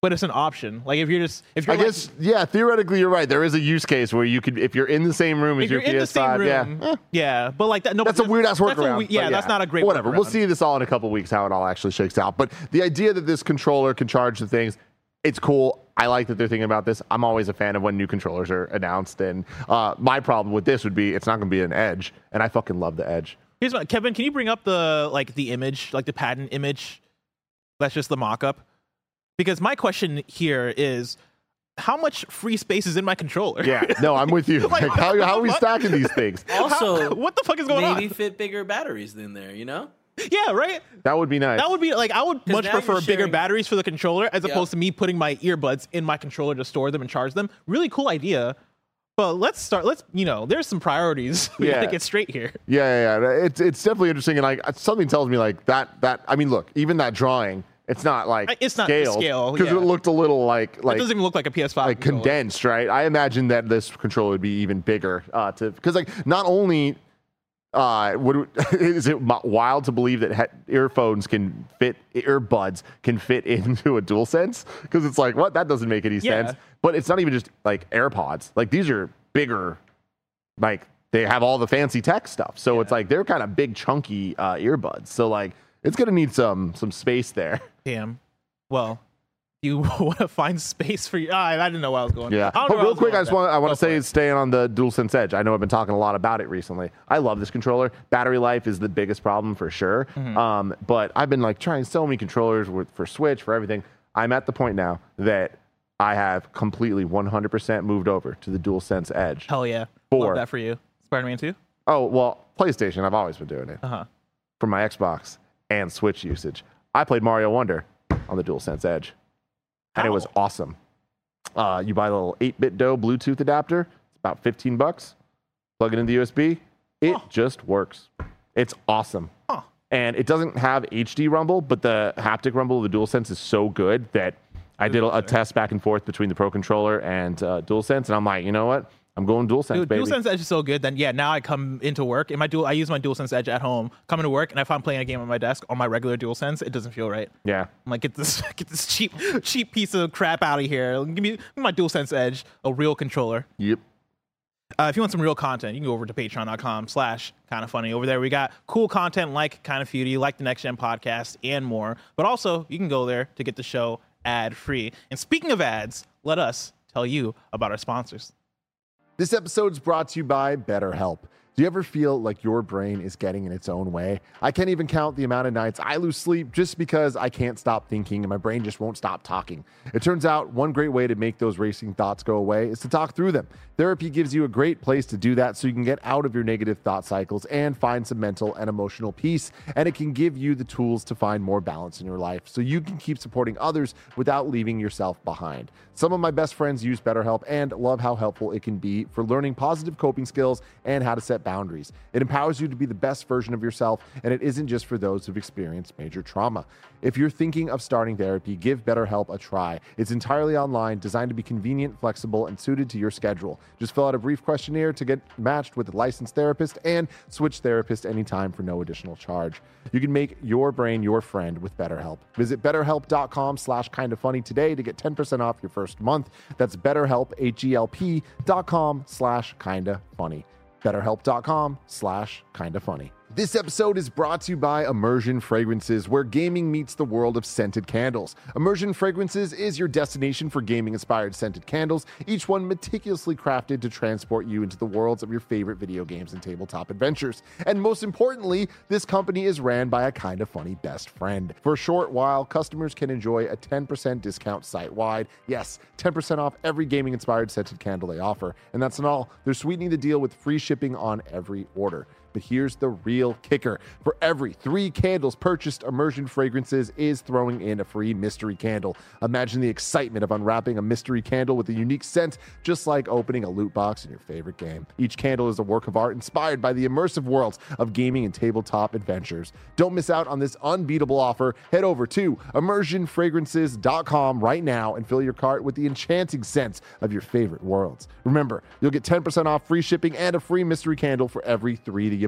But it's an option. Like if you're just, if you're I like- guess yeah. Theoretically, you're right. There is a use case where you could, if you're in the same room as your you're in the same PS5, room, yeah. eh, yeah, but like that. No, That's a weird ass that's a workaround. we- but yeah, that's not a great. Whatever. We'll see this all in a couple weeks how it all actually shakes out. But the idea that this controller can charge the things, it's cool. I like that they're thinking about this. I'm always a fan of when new controllers are announced. And uh, my problem with this would be it's not going to be an Edge, and I fucking love the Edge. Here's my Kevin. Can you bring up the like the image, like the patent image? That's just the mock-up. Because my question here is, how much free space is in my controller? Yeah. No, I'm with you. Like, Like, how, how are we stacking these things? Also, what the fuck is going maybe on? fit bigger batteries in there. You know, Yeah, right. That would be nice. That would be like I would much prefer you're bigger sharing- batteries for the controller as Yeah. opposed to me putting my earbuds in my controller to store them and charge them. Really cool idea. But let's start. Let's you know, there's some priorities we Yeah. gotta get straight here. Yeah, yeah, yeah. It's it's definitely interesting, and like something tells me like that that I mean, look, even that drawing, it's not like it's not scaled, scale, because yeah. it looked a little like it like doesn't even look like a PS5. like controller. condensed, right? I imagine that this controller would be even bigger uh, to because like not only uh, would is it wild to believe that he- earphones can fit earbuds can fit into a DualSense because it's like what that doesn't make any Yeah. sense. But it's not even just like AirPods. Like these are bigger like they have all the fancy tech stuff. So it's like they're kind of big chunky uh, earbuds. So like it's gonna need some some space there. Damn. Well, you want to find space for you. Ah, I didn't know where I was going. Yeah. I don't know But real was quick, I just want I want to say, it. staying on the DualSense Edge. I know I've been talking a lot about it recently. I love this controller. Battery life is the biggest problem for sure. Mm-hmm. Um, but I've been like trying so many controllers with, for Switch for everything. I'm at the point now that I have completely 100% moved over to the DualSense Edge. Hell yeah. Four. Love that for you. Spider-Man 2? Oh well, PlayStation. I've always been doing it Uh-huh. for my Xbox and Switch usage. I played Mario Wonder on the DualSense Edge, and it was awesome. Uh, you buy the little 8BitDo Bluetooth adapter. It's about 15 bucks. Plug it into the USB. It just works. It's awesome. Huh. And it doesn't have HD rumble, but the haptic rumble of the DualSense is so good that I did a, a test back and forth between the Pro controller and uh, DualSense, and I'm like, you know what? I'm going DualSense, Dude, baby. DualSense Edge is so good. Then yeah, now I come into work and my dual. I use my DualSense Edge at home. Come into work and if I'm playing a game on my desk on my regular DualSense, it doesn't feel right. Yeah. I'm like, get this, get this cheap, cheap piece of crap out of here. Give me, give me my DualSense Edge, a real controller. Yep. Uh, if you want some real content, you can go over to patreon.com slash kind of funny. Over there, we got cool content like Kind of Feudy, like the Next Gen podcast, and more. But also, you can go there to get the show ad free. And speaking of ads, let us tell you about our sponsors. This episode is brought to you by BetterHelp. Do you ever feel like your brain is getting in its own way? I can't even count the amount of nights I lose sleep just because I can't stop thinking and my brain just won't stop talking. It turns out one great way to make those racing thoughts go away is to talk through them. Therapy gives you a great place to do that so you can get out of your negative thought cycles and find some mental and emotional peace. And it can give you the tools to find more balance in your life so you can keep supporting others without leaving yourself behind. Some of my best friends use BetterHelp and love how helpful it can be for learning positive coping skills and how to set boundaries. It empowers you to be the best version of yourself, and it isn't just for those who've experienced major trauma. If you're thinking of starting therapy, give BetterHelp a try. It's entirely online, designed to be convenient, flexible, and suited to your schedule. Just fill out a brief questionnaire to get matched with a licensed therapist and switch therapist anytime for no additional charge. You can make your brain your friend with BetterHelp. Visit betterhelp.com slash kind of funny today to get 10% off your first month. That's betterhelp, H-E-L-P dot com slash kinda funny. betterhelp.com slash kinda funny. This episode is brought to you by Immersion Fragrances, where gaming meets the world of scented candles. Immersion Fragrances is your destination for gaming inspired scented candles, each one meticulously crafted to transport you into the worlds of your favorite video games and tabletop adventures. And most importantly, this company is ran by a kind of funny best friend. For a short while, customers can enjoy a 10% discount site wide. Yes, 10% off every gaming inspired scented candle they offer. And that's not all, they're sweetening the deal with free shipping on every order. But here's the real kicker. For every three candles purchased, Immersion Fragrances is throwing in a free mystery candle. Imagine the excitement of unwrapping a mystery candle with a unique scent, just like opening a loot box in your favorite game. Each candle is a work of art inspired by the immersive worlds of gaming and tabletop adventures. Don't miss out on this unbeatable offer. Head over to immersionfragrances.com right now and fill your cart with the enchanting scents of your favorite worlds. Remember, you'll get 10% off free shipping and a free mystery candle for every three that you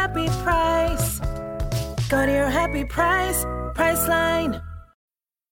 happy price. Go to your happy price, Priceline.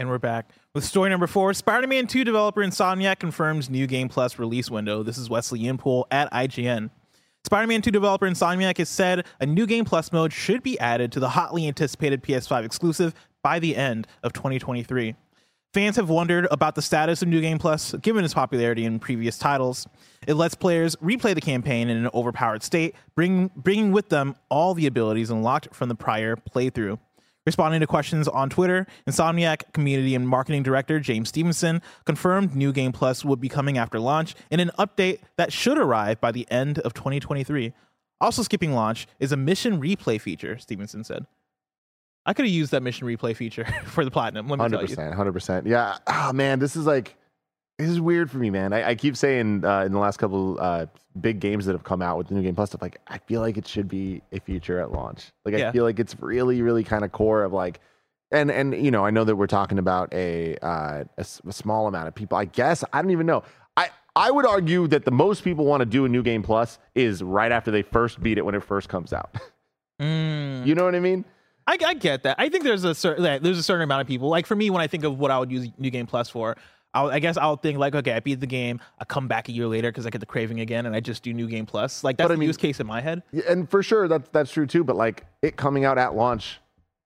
And we're back with story number four. Spider-Man 2 developer Insomniac confirms new Game Plus release window. This is Wesley Yin-Poole at IGN. Spider-Man 2 developer Insomniac has said a new Game Plus mode should be added to the hotly anticipated PS5 exclusive by the end of 2023. Fans have wondered about the status of New Game Plus given its popularity in previous titles. It lets players replay the campaign in an overpowered state, bring, bringing with them all the abilities unlocked from the prior playthrough. Responding to questions on Twitter, Insomniac community and marketing director James Stevenson confirmed New Game Plus would be coming after launch in an update that should arrive by the end of 2023. Also skipping launch is a mission replay feature, Stevenson said. I could have used that mission replay feature for the platinum. Let me Hundred tell you. percent, hundred percent. Yeah. Oh man, this is like this is weird for me, man. I, I keep saying uh, in the last couple uh, big games that have come out with the new game plus stuff, like I feel like it should be a feature at launch. Like I feel like it's really, really kind of core of like, and and you know I know that we're talking about a, uh, a a small amount of people. I guess I don't even know. I I would argue that the most people want to do a new game plus is right after they first beat it when it first comes out. Mm. you know what I mean? I, I get that. I think there's a certain there's a certain amount of people. Like for me, when I think of what I would use New Game Plus for, I'll, I guess I'll think like, okay, I beat the game. I come back a year later because I get the craving again, and I just do New Game Plus. Like that's But I the mean- use case in my head. Yeah, and for sure that's that's true too. But like it coming out at launch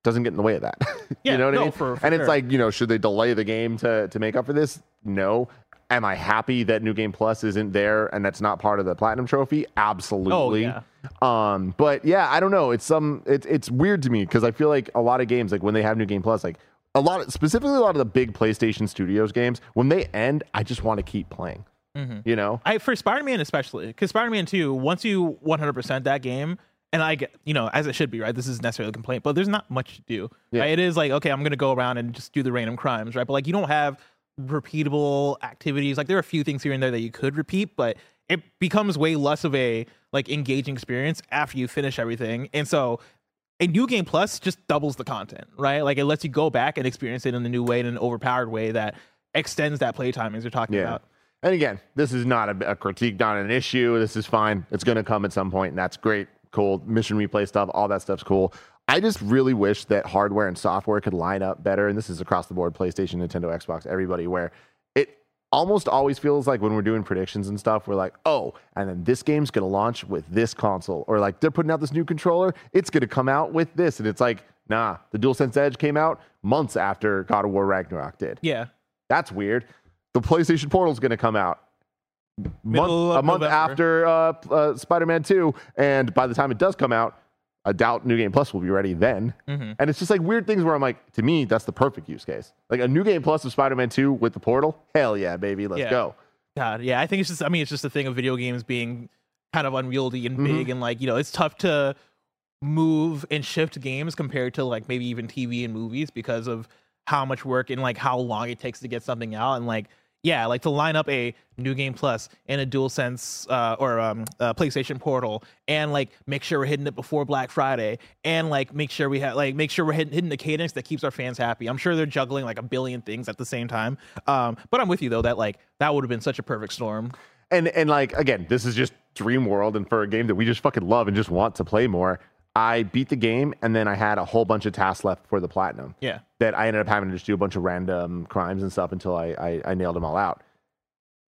doesn't get in the way of that. Yeah, you know what no, I mean? for- for and it's sure. like you know, should they delay the game to to make up for this? No. Am I happy that New Game Plus isn't there and that's not part of the Platinum Trophy? Absolutely. Oh, yeah. Um, but yeah, I don't know. It's some it's it's weird to me because I feel like a lot of games, like when they have New Game Plus, like a lot of specifically a lot of the big PlayStation Studios games, when they end, I just want to keep playing. Mm-hmm. You know? I for Spider-Man especially because Spider-Man 2, once you 100% that game, and I get you know as it should be right. This is necessarily a complaint, but there's not much to do. Yeah. Right? It is like okay, I'm gonna go around and just do the random crimes, right? But like you don't have repeatable activities. Like there are a few things here and there that you could repeat, but it becomes way less of a like engaging experience after you finish everything. And so a new game plus just doubles the content, right? Like it lets you go back and experience it in a new way, in an overpowered way that extends that playtime as you're talking Yeah. about. And again, this is not a, a critique, not an issue. This is fine. It's going to come at some point, and that's great. Cool. Mission replay stuff, all that stuff's cool. I just really wish that hardware and software could line up better. And this is across the board PlayStation, Nintendo, Xbox, everybody, where almost always feels like when we're doing predictions and stuff, we're like, oh, and then this game's to launch with this console. Or like they're putting out this new controller, it's to come out with this. And it's like, nah, the DualSense Edge came out months after God of War Ragnarok did. Yeah. That's weird. The PlayStation Portal's to come out month, a month November. after uh, uh, Spider-Man 2, and by the time it does come out, I doubt New Game Plus will be ready then. Mm-hmm. And it's just like weird things where I'm like, to me, that's the perfect use case. Like a New Game Plus of Spider-Man 2 with the Portal, hell yeah, baby, let's Yeah. go. God, yeah, I think it's just. I mean, it's just a thing of video games being kind of unwieldy and Mm-hmm. big, and like you know, it's tough to move and shift games compared to like maybe even TV and movies because of how much work and like how long it takes to get something out, and like yeah, like to line up a new game plus and a DualSense uh, or um, uh, PlayStation Portal, and like make sure we're hitting it before Black Friday, and like make sure we have like make sure we're hitting, hitting the cadence that keeps our fans happy. I'm sure they're juggling like a billion things at the same time. Um, but I'm with you though that like that would have been such a perfect storm. And and like again, this is just Dream World, and for a game that we just fucking love and just want to play more. I beat the game, and then I had a whole bunch of tasks left for the platinum. Yeah. that I ended up having to just do a bunch of random crimes and stuff until I, I, I nailed them all out.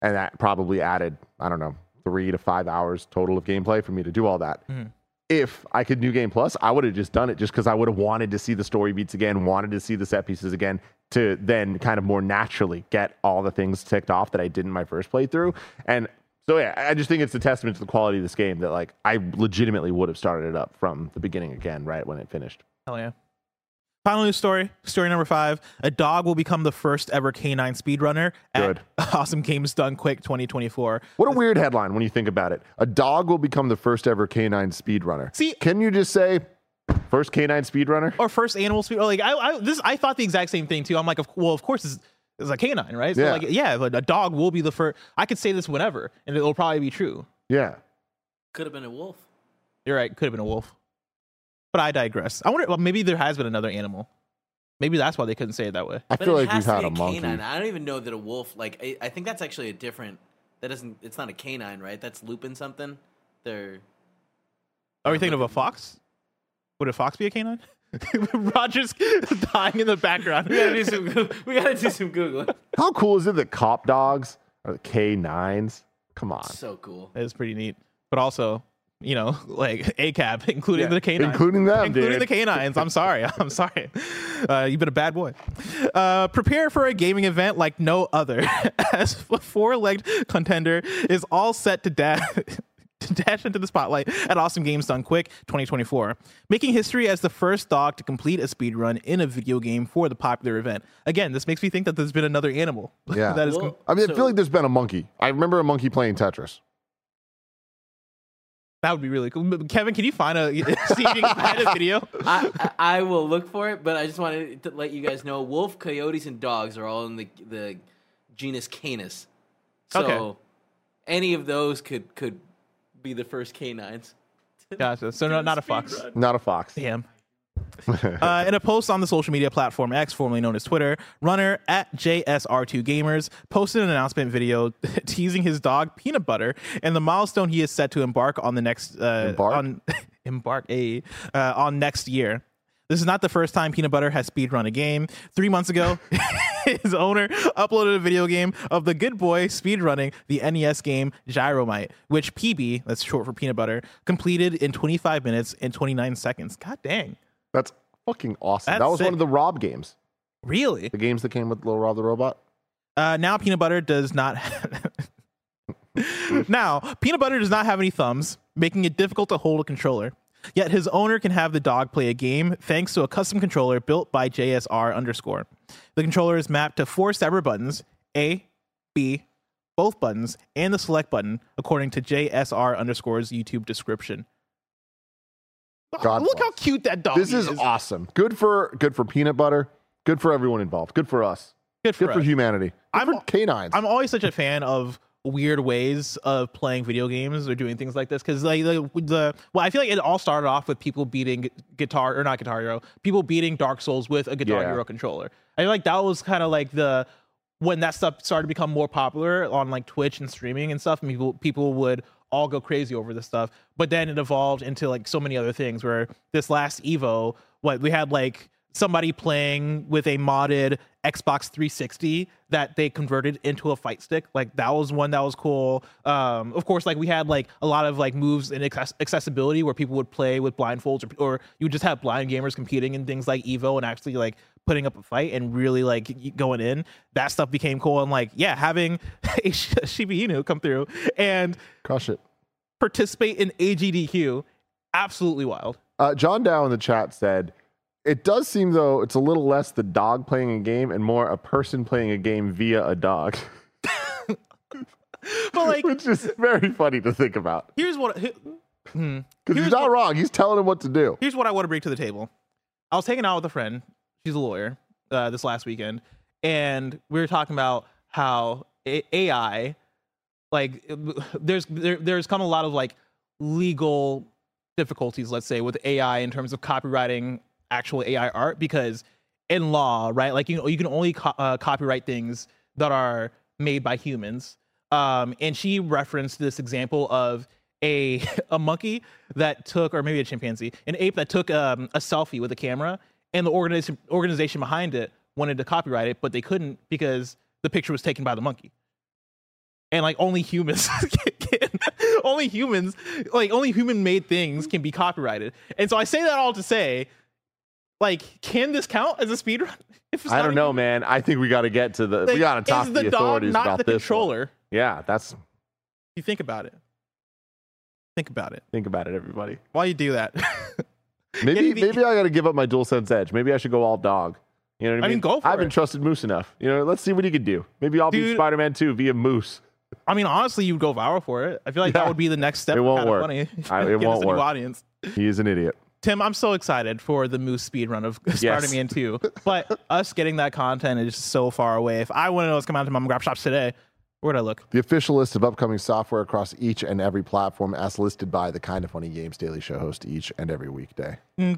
And that probably added, I don't know, three to five hours total of gameplay for me to do all that. Mhm. If I could new game plus, I would have just done it just because I would have wanted to see the story beats again, wanted to see the set pieces again, to then kind of more naturally get all the things ticked off that I did in my first playthrough. And so yeah, I just think it's a testament to the quality of this game that like I legitimately would have started it up from the beginning again, right when it finished. Hell yeah. Final news story, story number five. A dog will become the first ever canine speedrunner at Good. Awesome Games Done Quick 2024. What a weird headline when you think about it. A dog will become the first ever canine speedrunner. See- can you just say first canine speedrunner? Or first animal speed. Or like I, I this I thought the exact same thing too. I'm like, well, of course it's, it's a canine, right? So Yeah. like, yeah, but a dog will be the first. I could say this whenever, and it'll probably be true. Yeah. Could have been a wolf. You're right. Could have been a wolf. But I digress. I wonder. Well, maybe there has been another animal. Maybe that's why they couldn't say it that way. I But feel it like has we've had be a monkey. canine. I don't even know that a wolf. Like I, I think that's actually a different. That doesn't. It's not a canine, right? That's Lupin something. They're. Are we thinking of a fox? Would a fox be a canine? Roger's dying in the background. We gotta do some. Goo- We gotta do some googling. How cool is it that cop dogs are the K9s? Come on. So cool. It's pretty neat. But also, you know, like ACAB, including Yeah, the canines. including them, Including dude. the canines. I'm sorry. I'm sorry. Uh, you've been a bad boy. Uh, prepare for a gaming event like no other, as a four legged contender is all set to dash. to dash into the spotlight at Awesome Games Done Quick 2024, making history as the first dog to complete a speed run in a video game for the popular event. Again, this makes me think that there's been another animal. Yeah. that is. Well, com- I mean, I So- feel like there's been a monkey. I remember a monkey playing Tetris. that would be really cool. Kevin, can you find a see if you can find a video? I, I I will look for it, but I just wanted to let you guys know wolf, coyotes, and dogs are all in the the genus Canis. So Okay. any of those could could be the first canines. Gotcha. So no, not a fox. Not a fox. Damn. uh, in a post on the social media platform X, formerly known as Twitter, runner at JSR2 Gamers posted an announcement video teasing his dog Peanut Butter and the milestone he is set to embark on the next uh, Embark? on embark a uh, on next year. This is not the first time Peanut Butter has speedrun a game. Three months ago, his owner uploaded a video game of the good boy speedrunning the NES game Gyromite, which PB, that's short for Peanut Butter, completed in 25 minutes and 29 seconds. God dang. That's fucking awesome. That's that was sick. one of the Rob games. Really? The games that came with Little Rob the Robot. Uh, now peanut butter does not. now peanut butter does not have any thumbs, making it difficult to hold a controller. Yet his owner can have the dog play a game thanks to a custom controller built by JSR underscore. The controller is mapped to four separate buttons: A, B, both buttons, and the select button, according to JSR underscore's YouTube description. God Look how cute that dog is. This is awesome. Good for good for peanut butter. Good for everyone involved. Good for us. Good for Good for us. humanity. Good I'm- for canines. I'm always such a fan of weird ways of playing video games or doing things like this because like the, the well, I feel like it all started off with people beating guitar or not Guitar Hero, people beating Dark Souls with a Guitar Yeah. Hero controller. I feel like that was kind of like the when that stuff started to become more popular on like Twitch and streaming and stuff. And people people would all go crazy over this stuff, but then it evolved into like so many other things. Where this last Evo, what we had like somebody playing with a modded Xbox 360 that they converted into a fight stick. Like that was one that was cool. Um, of course, like we had like a lot of like moves in access- accessibility where people would play with blindfolds or, or you would just have blind gamers competing in things like Evo and actually like putting up a fight and really like going in. That stuff became cool. And like, yeah, having a Sh- Shiba Inu come through and Crush it. participate in AGDQ, absolutely wild. Uh, John Dow in the chat said, "It does seem though it's a little less the dog playing a game and more a person playing a game via a dog." But like, Which is very funny to think about. here's what. he- hmm. Because he's not what- wrong. He's telling him what to do. here's what I want to bring to the table. I was hanging out with a friend. She's a lawyer. Uh, this last weekend, and we were talking about how A- AI, like, there's there, there's come a lot of like legal difficulties, let's say, with AI in terms of copywriting actual AI art because in law, right, like you know, you can only co- uh, copyright things that are made by humans. Um, and she referenced this example of a a monkey that took, or maybe a chimpanzee, an ape that took um, a selfie with a camera, and the organization organization behind it wanted to copyright it, but they couldn't because the picture was taken by the monkey. And like only humans can, only humans, like only human made things can be copyrighted. And so I say that all to say, like, can this count as a speed run? If it's I don't a know, man. I think we got to get to the. Like, we got to talk to the the dog authorities not about the this. one. controller? Yeah, that's. You think about it. Think about it. Think about it, everybody. Why you do that? Maybe the- maybe I got to give up my DualSense Edge. Maybe I should go all dog. You know what I I mean? mean, go for I haven't it. trusted Moose enough. You know, let's see what he could do. Maybe I'll be Spider Man 2 via Moose. I mean, honestly, you'd go viral for it. I feel like Yeah. that would be the next step. It won't work. Funny. I- it won't work. audience. He is an idiot. Tim, I'm so excited for the Moose speed run of yes. Spider-Man 2. But us getting that content is so far away. If I want to know what's coming out to mom and grab shops today, Where'd I look? The official list of upcoming software across each and every platform, as listed by the Kinda Funny Games Daily Show host each and every weekday. Yeah!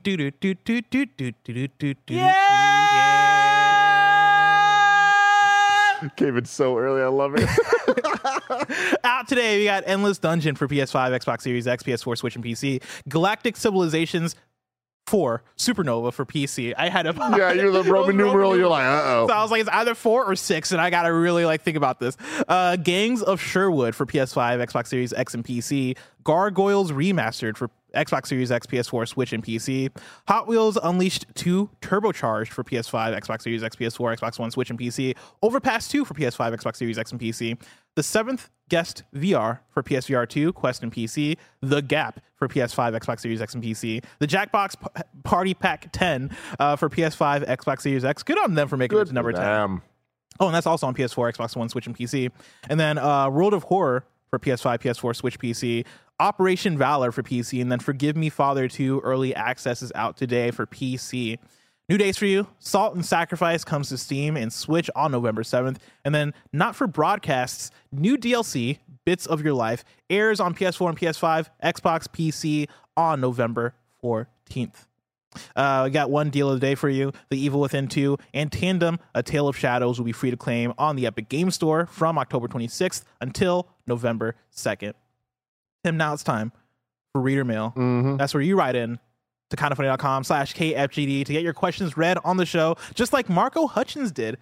Came in so early. I love it. Out today, we got Endless Dungeon for PS5, Xbox Series X, PS4, Switch, and PC. Galactic Civilizations 4 Supernova for PC. I had a yeah, you're the Roman numeral. You're like, uh So oh. I was like, it's either four or six, and I gotta really like think about this. Uh, Gangs of Sherwood for PS5, Xbox Series X, and PC. Gargoyles Remastered for Xbox Series X, PS4, Switch, and PC. Hot Wheels Unleashed 2 Turbocharged for PS5, Xbox Series X, PS4, Xbox One, Switch, and PC. Overpass 2 for PS5, Xbox Series X, and PC. The seventh Guest VR for PSVR 2, Quest, and PC, The Gap for PS5, Xbox Series X, and PC, the Jackbox P- Party Pack 10 uh, for PS5, Xbox Series X. Good on them for making it to number for 10. Oh, and that's also on PS4, Xbox One, Switch, and PC. And then uh, World of Horror for PS5, PS4, Switch, PC. Operation Valor for PC. And then Forgive Me Father 2 Early Access is out today for PC. New days for you. Salt and Sacrifice comes to Steam and Switch on November 7th. And then Not for Broadcasts, new DLC, Bits of Your Life, airs on PS4 and PS5, Xbox, PC on November 14th. Uh, we got one deal of the day for you The Evil Within 2 and Tandem, A Tale of Shadows will be free to claim on the Epic Game Store from October 26th until November 2nd. Tim, now it's time for Reader Mail. Mm-hmm. That's where you write in to kindafunny.com slash KFGD to get your questions read on the show, just like Marco Hutchins did.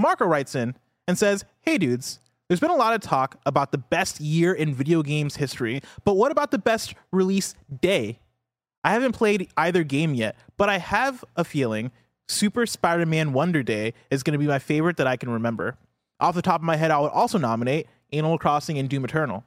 Marco writes in and says, Hey dudes, there's been a lot of talk about the best year in video games history, but what about the best release day? I haven't played either game yet, but I have a feeling Super Spider Man Wonder Day is going to be my favorite that I can remember. Off the top of my head, I would also nominate Animal Crossing and Doom Eternal,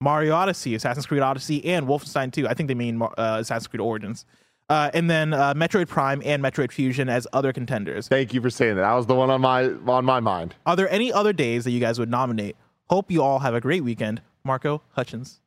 Mario Odyssey, Assassin's Creed Odyssey, and Wolfenstein 2. I think they mean uh, Assassin's Creed Origins. Uh, and then uh, Metroid Prime and Metroid Fusion as other contenders. Thank you for saying that. That was the one on my on my mind. Are there any other days that you guys would nominate? Hope you all have a great weekend. Marco Hutchins.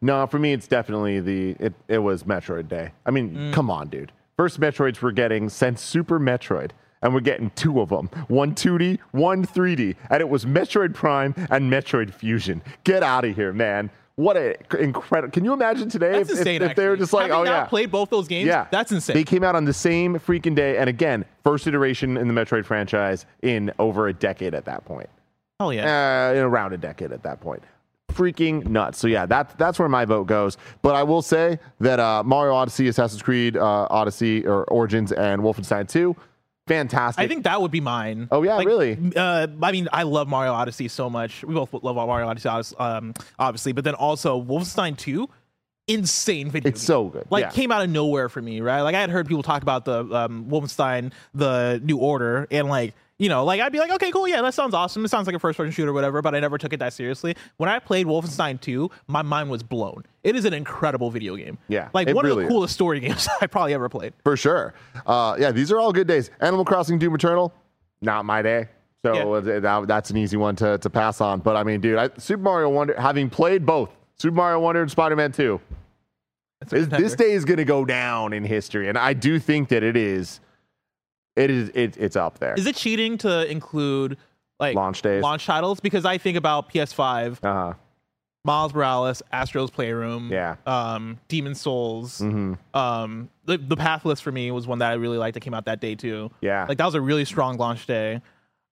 No, for me, it's definitely the it. It was Metroid Day. I mean, Mm. come on, dude. First Metroids we're getting since Super Metroid, and we're getting two of them: one 2D, one 3D, and it was Metroid Prime and Metroid Fusion. Get out of here, man! What a incredible! Can you imagine today That's if, if- insane. if, they were just like, Having oh not yeah, played both those games. yeah, that's insane. They came out on the same freaking day, and again, first iteration in the Metroid franchise in over a decade at that point. Hell yeah. Uh, in around a decade at that point. Freaking nuts. So yeah, that's that's where my vote goes. But I will say that uh, Mario Odyssey, Assassin's Creed uh, Odyssey or Origins, and Wolfenstein 2, fantastic. I think that would be mine. Oh, yeah, really? Uh, I mean, I love Mario Odyssey so much. We both love Mario Odyssey, um, obviously, but then also Wolfenstein 2, insane video. it's game. so good. like yeah. came out of nowhere for me, right? Like I had heard people talk about the um, Wolfenstein, the New Order, and like you know, like I'd be like, okay, cool, yeah, that sounds awesome. It sounds like a first-person shooter, or whatever. But I never took it that seriously. When I played Wolfenstein 2, my mind was blown. It is an incredible video game. Yeah, like one really of the coolest story games I probably ever played. for sure. Uh, yeah, these are all good days. Animal Crossing, Doom Eternal, not my day. So Yeah. uh, that, that's an easy one to, to pass on. But I mean, dude, I, Super Mario Wonder, having played both Super Mario Wonder and Spider Man 2, this, this day is going to go down in history. And I do think that it is. It is. It, it's up there. Is it cheating to include like Launch days? launch titles? Because I think about PS5, Uh huh. Miles Morales, Astro's Playroom, Yeah. um, Demon Souls, hmm um, the, the Pathless for me was one that I really liked that came out that day too. Yeah. Like that was a really strong launch day,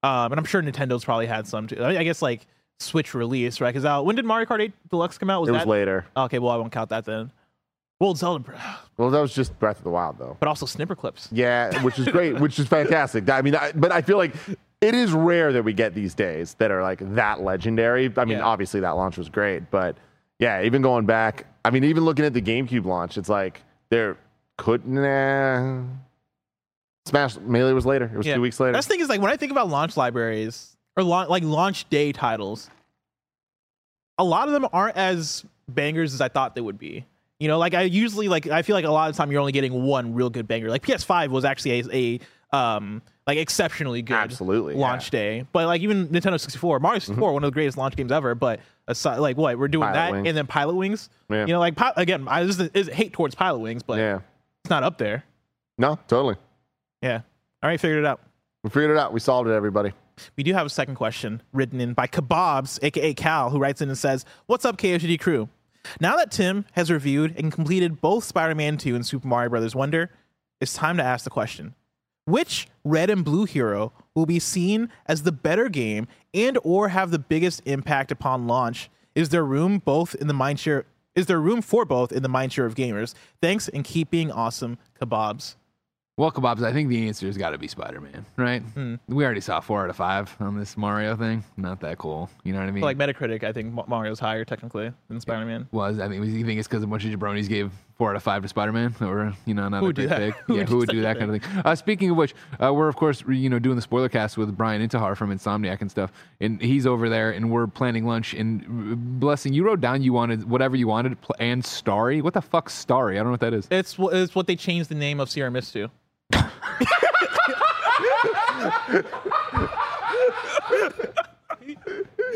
um, and I'm sure Nintendo's probably had some too. I I guess like Switch release, right? Because uh, when did Mario Kart 8 Deluxe come out? Was it was that later. okay? Well, I won't count that then. Well, Zelda, Well, that was just Breath of the Wild, though. but also Snipperclips. Yeah, which is great, which is fantastic. I mean, I, but I feel like it is rare that we get these days that are like that legendary. I mean, Yeah. obviously that launch was great, but yeah, even going back, I mean, even looking at the GameCube launch, it's like there couldn't. Nah, Smash Melee was later. It was Yeah. two weeks later. That's the thing is like when I think about launch libraries or launch, like launch day titles, a lot of them aren't as bangers as I thought they would be. You know, like I usually like I feel like a lot of the time you're only getting one real good banger. Like PS5 was actually a, a um like exceptionally good Absolutely, yeah. launch day. But like even Nintendo 64, Mario 64, one of the greatest launch games ever. But aside, like what we're doing Pilot that Wings. and then Pilot Wings. Yeah. You know, like again, I this is, hate towards Pilot Wings, but yeah. it's not up there. No, totally. Yeah. All right, figured it out. We figured it out. We solved it, everybody. We do have a second question written in by Kebabs, aka Cal, who writes in and says, What's up, KFGD crew? Now that Tim has reviewed and completed both Spider Man 2 and Super Mario Bros. Wonder, it's time to ask the question Which red and blue hero will be seen as the better game and or have the biggest impact upon launch? Is there room both in the mindshare? Is there room for both in the mindshare of gamers? Thanks and keep being awesome, Kebabs. Well, kebabs. I think the answer has got to be Spider Man, right? Hmm. We already saw four out of five on this Mario thing. Not that cool. You know what I mean? Like Metacritic, I think Mario's higher technically than Spider Man. was I mean, you think it's because a bunch of jabronis gave four out of five to Spider-Man, or you know, not Who a would do great that? pick. Who yeah, who would do do that kind of thing? Uh, speaking of which, uh, we're of course you know doing the spoiler cast with Brian Intihar from Insomniac and stuff, and he's over there, and we're planning lunch. And uh, blessing, you wrote down you wanted whatever you wanted, and Starry. What the fuck, Starry? I don't know what that is. It's it's what they changed the name of Sierra Mist to. Never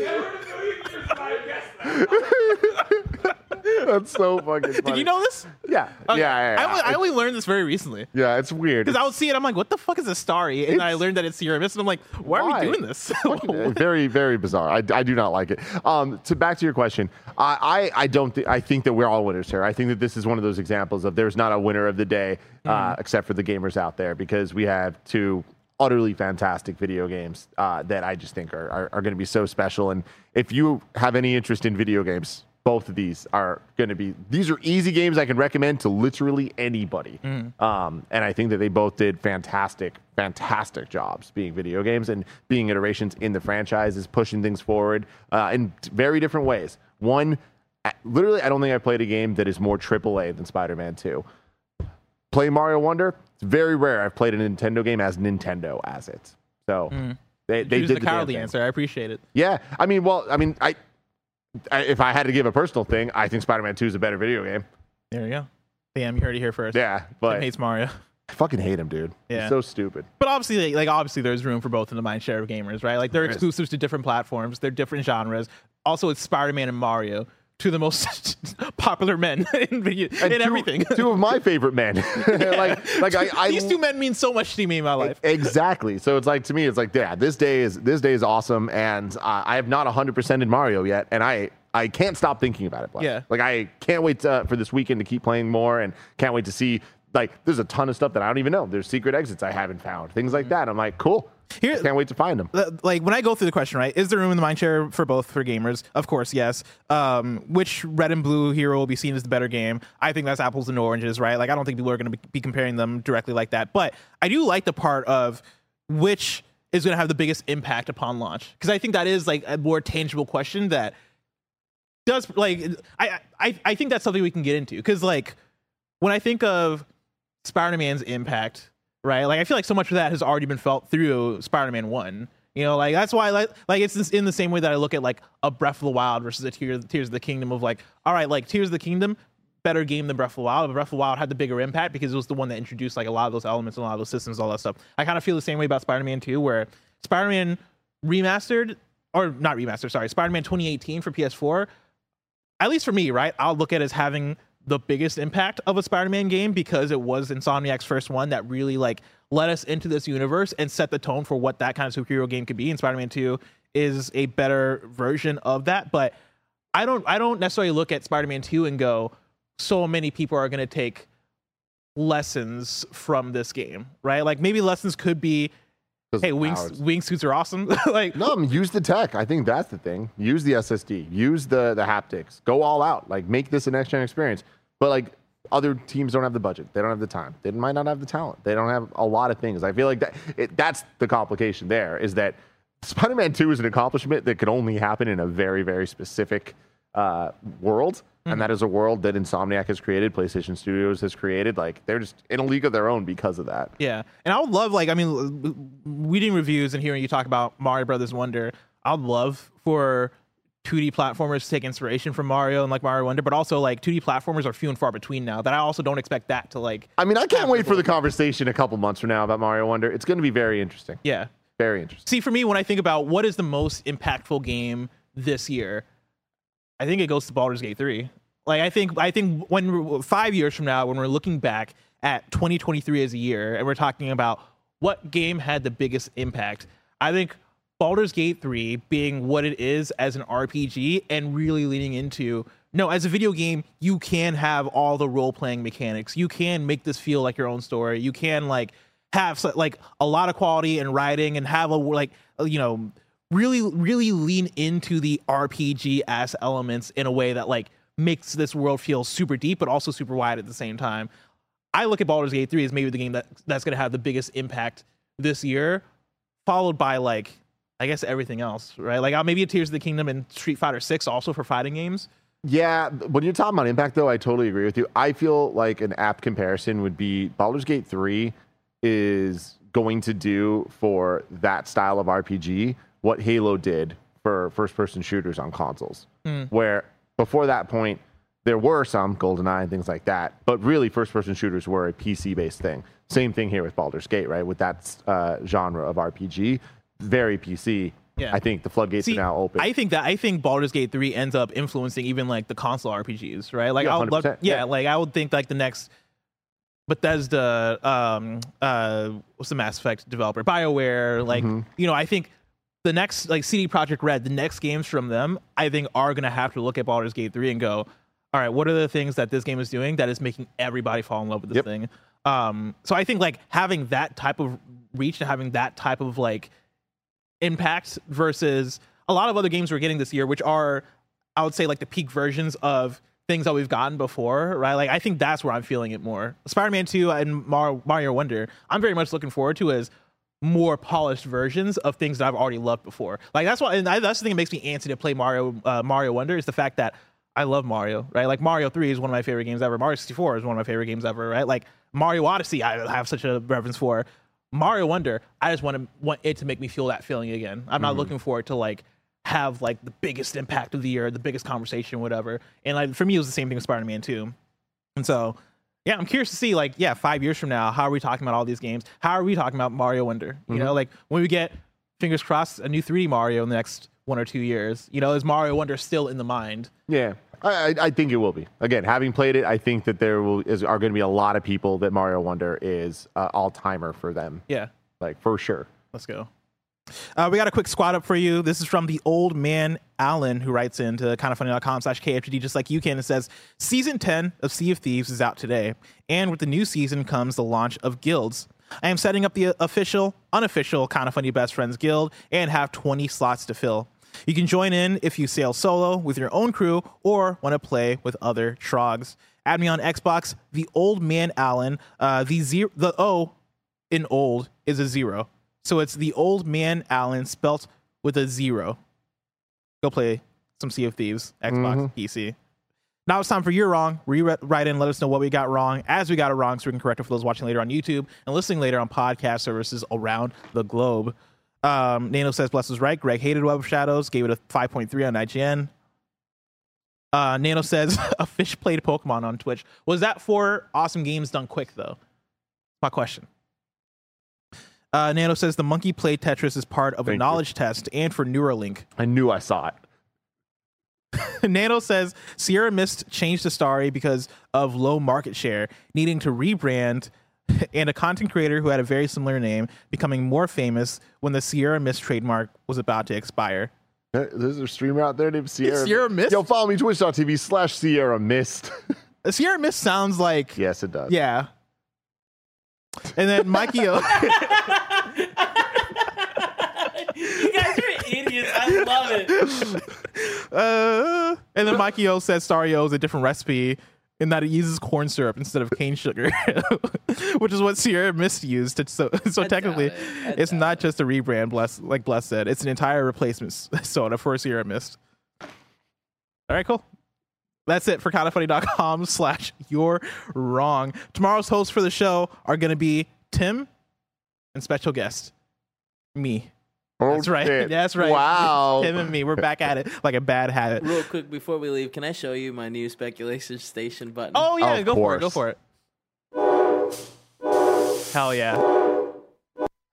in a I guess. That's so fucking funny. Did you know this? Yeah. Okay. Yeah, yeah, I, only, yeah. I only learned this very recently. Yeah, it's weird. Because I would see it, I'm like, what the fuck is a starry? And then I learned that it's Mist, and I'm like, why, are we doing this? very very bizarre I, I do not like it um to back to your question i i, I don't thi- i think that we're all winners here i think that this is one of those examples of there's not a winner of the day uh, except for the gamers out there because we have two utterly fantastic video games uh, that i just think are, are, are going to be so special and if you have any interest in video games both of these are going to be these are easy games i can recommend to literally anybody. Um, and i think that they both did fantastic fantastic jobs being video games and being iterations in the franchises pushing things forward uh, in very different ways. One literally i don't think i played a game that is more aaa than spider-man 2 play mario wonder? It's very rare i've played a nintendo game as nintendo as it. So they, they Choosing did the the answer. I appreciate it. Yeah, I mean, well, I mean, I if I had to give a personal thing, I think Spider-Man Two is a better video game. There you go. Damn, you heard it here first. Yeah, Tim but hates Mario. I fucking hate him, dude. Yeah. He's so stupid. But obviously, like, obviously, there's room for both in the mind share of gamers, right? Like they're There is. exclusives to different platforms. They're different genres. Also, it's Spider-Man and Mario, two of the most popular men in in two, everything. two of my favorite men. like, like I, I These two men mean so much to me in my life. Exactly. So it's like to me, it's like, yeah, this day is this day is awesome, and uh, I have not 100 percent in Mario yet, and I I can't stop thinking about it. Blake. Yeah. Like I can't wait to, for this weekend to keep playing more, and can't wait to see. Like, there's a ton of stuff that I don't even know. There's secret exits I haven't found, things like that. I'm like, cool. Here- I can't wait to find them. Like when I go through the question, right? Is there room in the mind share for both for gamers? Of course, yes. Um, which red and blue hero will be seen as the better game? I think that's apples and oranges, right? Like I don't think people are going to be comparing them directly like that. But I do like the part of which is going to have the biggest impact upon launch because I think that is like a more tangible question that does like I I I think that's something we can get into because like when I think of Spider-Man's impact, right? Like I feel like so much of that has already been felt through Spider-Man One. You know, like that's why like like it's in the same way that I look at like a Breath of the Wild versus a Tears, Tears of the Kingdom of like, all right, like Tears of the Kingdom, better game than Breath of the Wild, but Breath of the Wild had the bigger impact because it was the one that introduced like a lot of those elements and a lot of those systems, all that stuff. I kind of feel the same way about Spider-Man 2, where Spider-Man remastered or not remastered, sorry, Spider-Man 2018 for PS4 at least for me, right? I'll look at as having the biggest impact of a Spider-Man game because it was Insomniac's first one that really like let us into this universe and set the tone for what that kind of superhero game could be. And Spider-Man 2 is a better version of that. But I don't I don't necessarily look at Spider-Man 2 and go, so many people are gonna take lessons from this game, right? Like maybe lessons could be hey, wings powers. wingsuits are awesome. like No, I mean, use the tech. I think that's the thing. Use the SSD. Use the the haptics. Go all out. Like make this a next gen experience. But like other teams don't have the budget. They don't have the time. They might not have the talent. They don't have a lot of things. I feel like that it, that's the complication. There is that Spider-Man Two is an accomplishment that could only happen in a very very specific uh, world. And mm-hmm. that is a world that Insomniac has created, PlayStation Studios has created. Like they're just in a league of their own because of that. Yeah, and I would love like I mean, reading reviews and hearing you talk about Mario Brothers Wonder. I'd love for 2D platformers to take inspiration from Mario and like Mario Wonder, but also like 2D platformers are few and far between now. That I also don't expect that to like. I mean, I can't wait for the conversation a couple months from now about Mario Wonder. It's going to be very interesting. Yeah. Very interesting. See, for me, when I think about what is the most impactful game this year, I think it goes to Baldur's Gate 3. Like I think I think when we're, 5 years from now when we're looking back at 2023 as a year and we're talking about what game had the biggest impact, I think Baldur's Gate 3 being what it is as an RPG and really leaning into no, as a video game, you can have all the role playing mechanics. You can make this feel like your own story. You can like have like a lot of quality and writing and have a like you know really really lean into the RPG ass elements in a way that like makes this world feel super deep but also super wide at the same time. I look at Baldur's Gate 3 as maybe the game that that's going to have the biggest impact this year, followed by like I guess everything else, right? Like uh, maybe Tears of the Kingdom and Street Fighter 6 also for fighting games. Yeah, when you're talking about impact, though, I totally agree with you. I feel like an app comparison would be Baldur's Gate 3 is going to do for that style of RPG what Halo did for first person shooters on consoles. Hmm. Where before that point, there were some GoldenEye and things like that, but really first person shooters were a PC based thing. Same thing here with Baldur's Gate, right? With that uh, genre of RPG, very PC. Yeah. I think the floodgates See, are now open. I think that I think Baldur's Gate 3 ends up influencing even like the console RPGs, right? Like Yeah, I would love yeah, yeah. like I would think like the next Bethesda um uh what's the Mass Effect developer? BioWare, like Mm-hmm. you know, I think the next like CD Projekt Red, the next games from them, I think are going to have to look at Baldur's Gate 3 and go, "All right, what are the things that this game is doing that is making everybody fall in love with this Yep. thing?" Um so I think like having that type of reach and having that type of like impact versus a lot of other games we're getting this year, which are, I would say, like the peak versions of things that we've gotten before, right? Like, I think that's where I'm feeling it more. Spider Man 2 and Mar- Mario Wonder, I'm very much looking forward to as more polished versions of things that I've already loved before. Like, that's why, and I, that's the thing that makes me antsy to play Mario, uh, Mario Wonder is the fact that I love Mario, right? Like, Mario 3 is one of my favorite games ever. Mario 64 is one of my favorite games ever, right? Like, Mario Odyssey, I have such a reverence for. Mario Wonder, I just want to want it to make me feel that feeling again. I'm not looking for it to like have like the biggest impact of the year, the biggest conversation, whatever. And like for me, it was the same thing with Spider Man 2. And so, yeah, I'm curious to see like, yeah, five years from now, how are we talking about all these games? How are we talking about Mario Wonder? You know, like when we get fingers crossed a new 3D Mario in the next one or two years, you know, is Mario Wonder still in the mind? Yeah, I, I- I think it will be. Again, having played it, I think that there will is are going to be a lot of people that Mario Wonder is uh, all timer for them. Yeah. Like for sure. Let's go. Uh, we got a quick squad up for you. This is from the old man Alan, who writes into kindafunny.com slash KFGD, just like you can. It says, Season 10 of Sea of Thieves is out today, and with the new season comes the launch of guilds. I am setting up the official, unofficial Kinda Funny Best Friends Guild and have 20 slots to fill. You can join in if you sail solo with your own crew or want to play with other trogs. Add me on Xbox, the old man Alan. Uh, the zero, the O in old is a zero. So it's the old man Allen spelt with a zero. Go play some Sea of Thieves, Xbox, PC. Now it's time for You're Wrong. Rewrite in, let us know what we got wrong as we got it wrong so we can correct it for those watching later on YouTube and listening later on podcast services around the globe. Um, Nano says Bless was right. Greg hated Web of Shadows, gave it a 5.3 on IGN. Uh, Nano says a fish played Pokemon on Twitch. Was that for awesome games done quick, though? My question. Uh, Nano says the monkey played Tetris is part of a Thank you. knowledge test and for Neuralink. I knew I saw it. Nano says Sierra Mist changed the story because of low market share, needing to rebrand, and a content creator who had a very similar name becoming more famous when the Sierra Mist trademark was about to expire. There's a streamer out there named Sierra. Sierra Mist? Yo, follow me twitch.tv slash Sierra Mist. Sierra Mist sounds like yes, it does. yeah. And then Mikey O. You guys are idiots. I love it. Uh, and then Mikey O says Starry is a different recipe in that it uses corn syrup instead of cane sugar, which is what Sierra Mist used. To, so, so technically, it. It's not just a rebrand. Bless, like Bless said, it's an entire replacement soda for Sierra Mist. All right, cool. That's it for kindafunny.com slash you're wrong. Tomorrow's hosts for the show are going to be Tim and special guest, me. Oh, That's right. shit. That's right. Wow. Tim and me. We're back at it like a bad habit. Real quick before we leave, can I show you my new speculation station button? Oh yeah, Of go for it. Go for it. Hell yeah.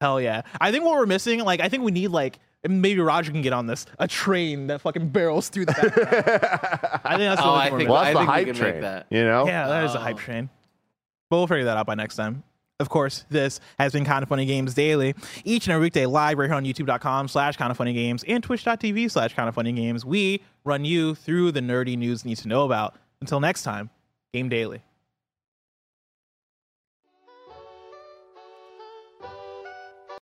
Hell yeah. I think what we're missing, like, I think we need like and maybe Roger can get on this. A train that fucking barrels through the back. I think that's oh, the Oh, only I thing we're think- Well, missing. that's the think we hype can make train. that. You know? Yeah, that is a hype Oh. train. But we'll figure that out by next time. Of course, this has been Kinda Funny Games Daily. Each and every weekday live right here on youtube.com slash kindafunnygames and twitch.tv slash kindafunnygames. We run you through the nerdy news you need to know about. Until next time, game daily.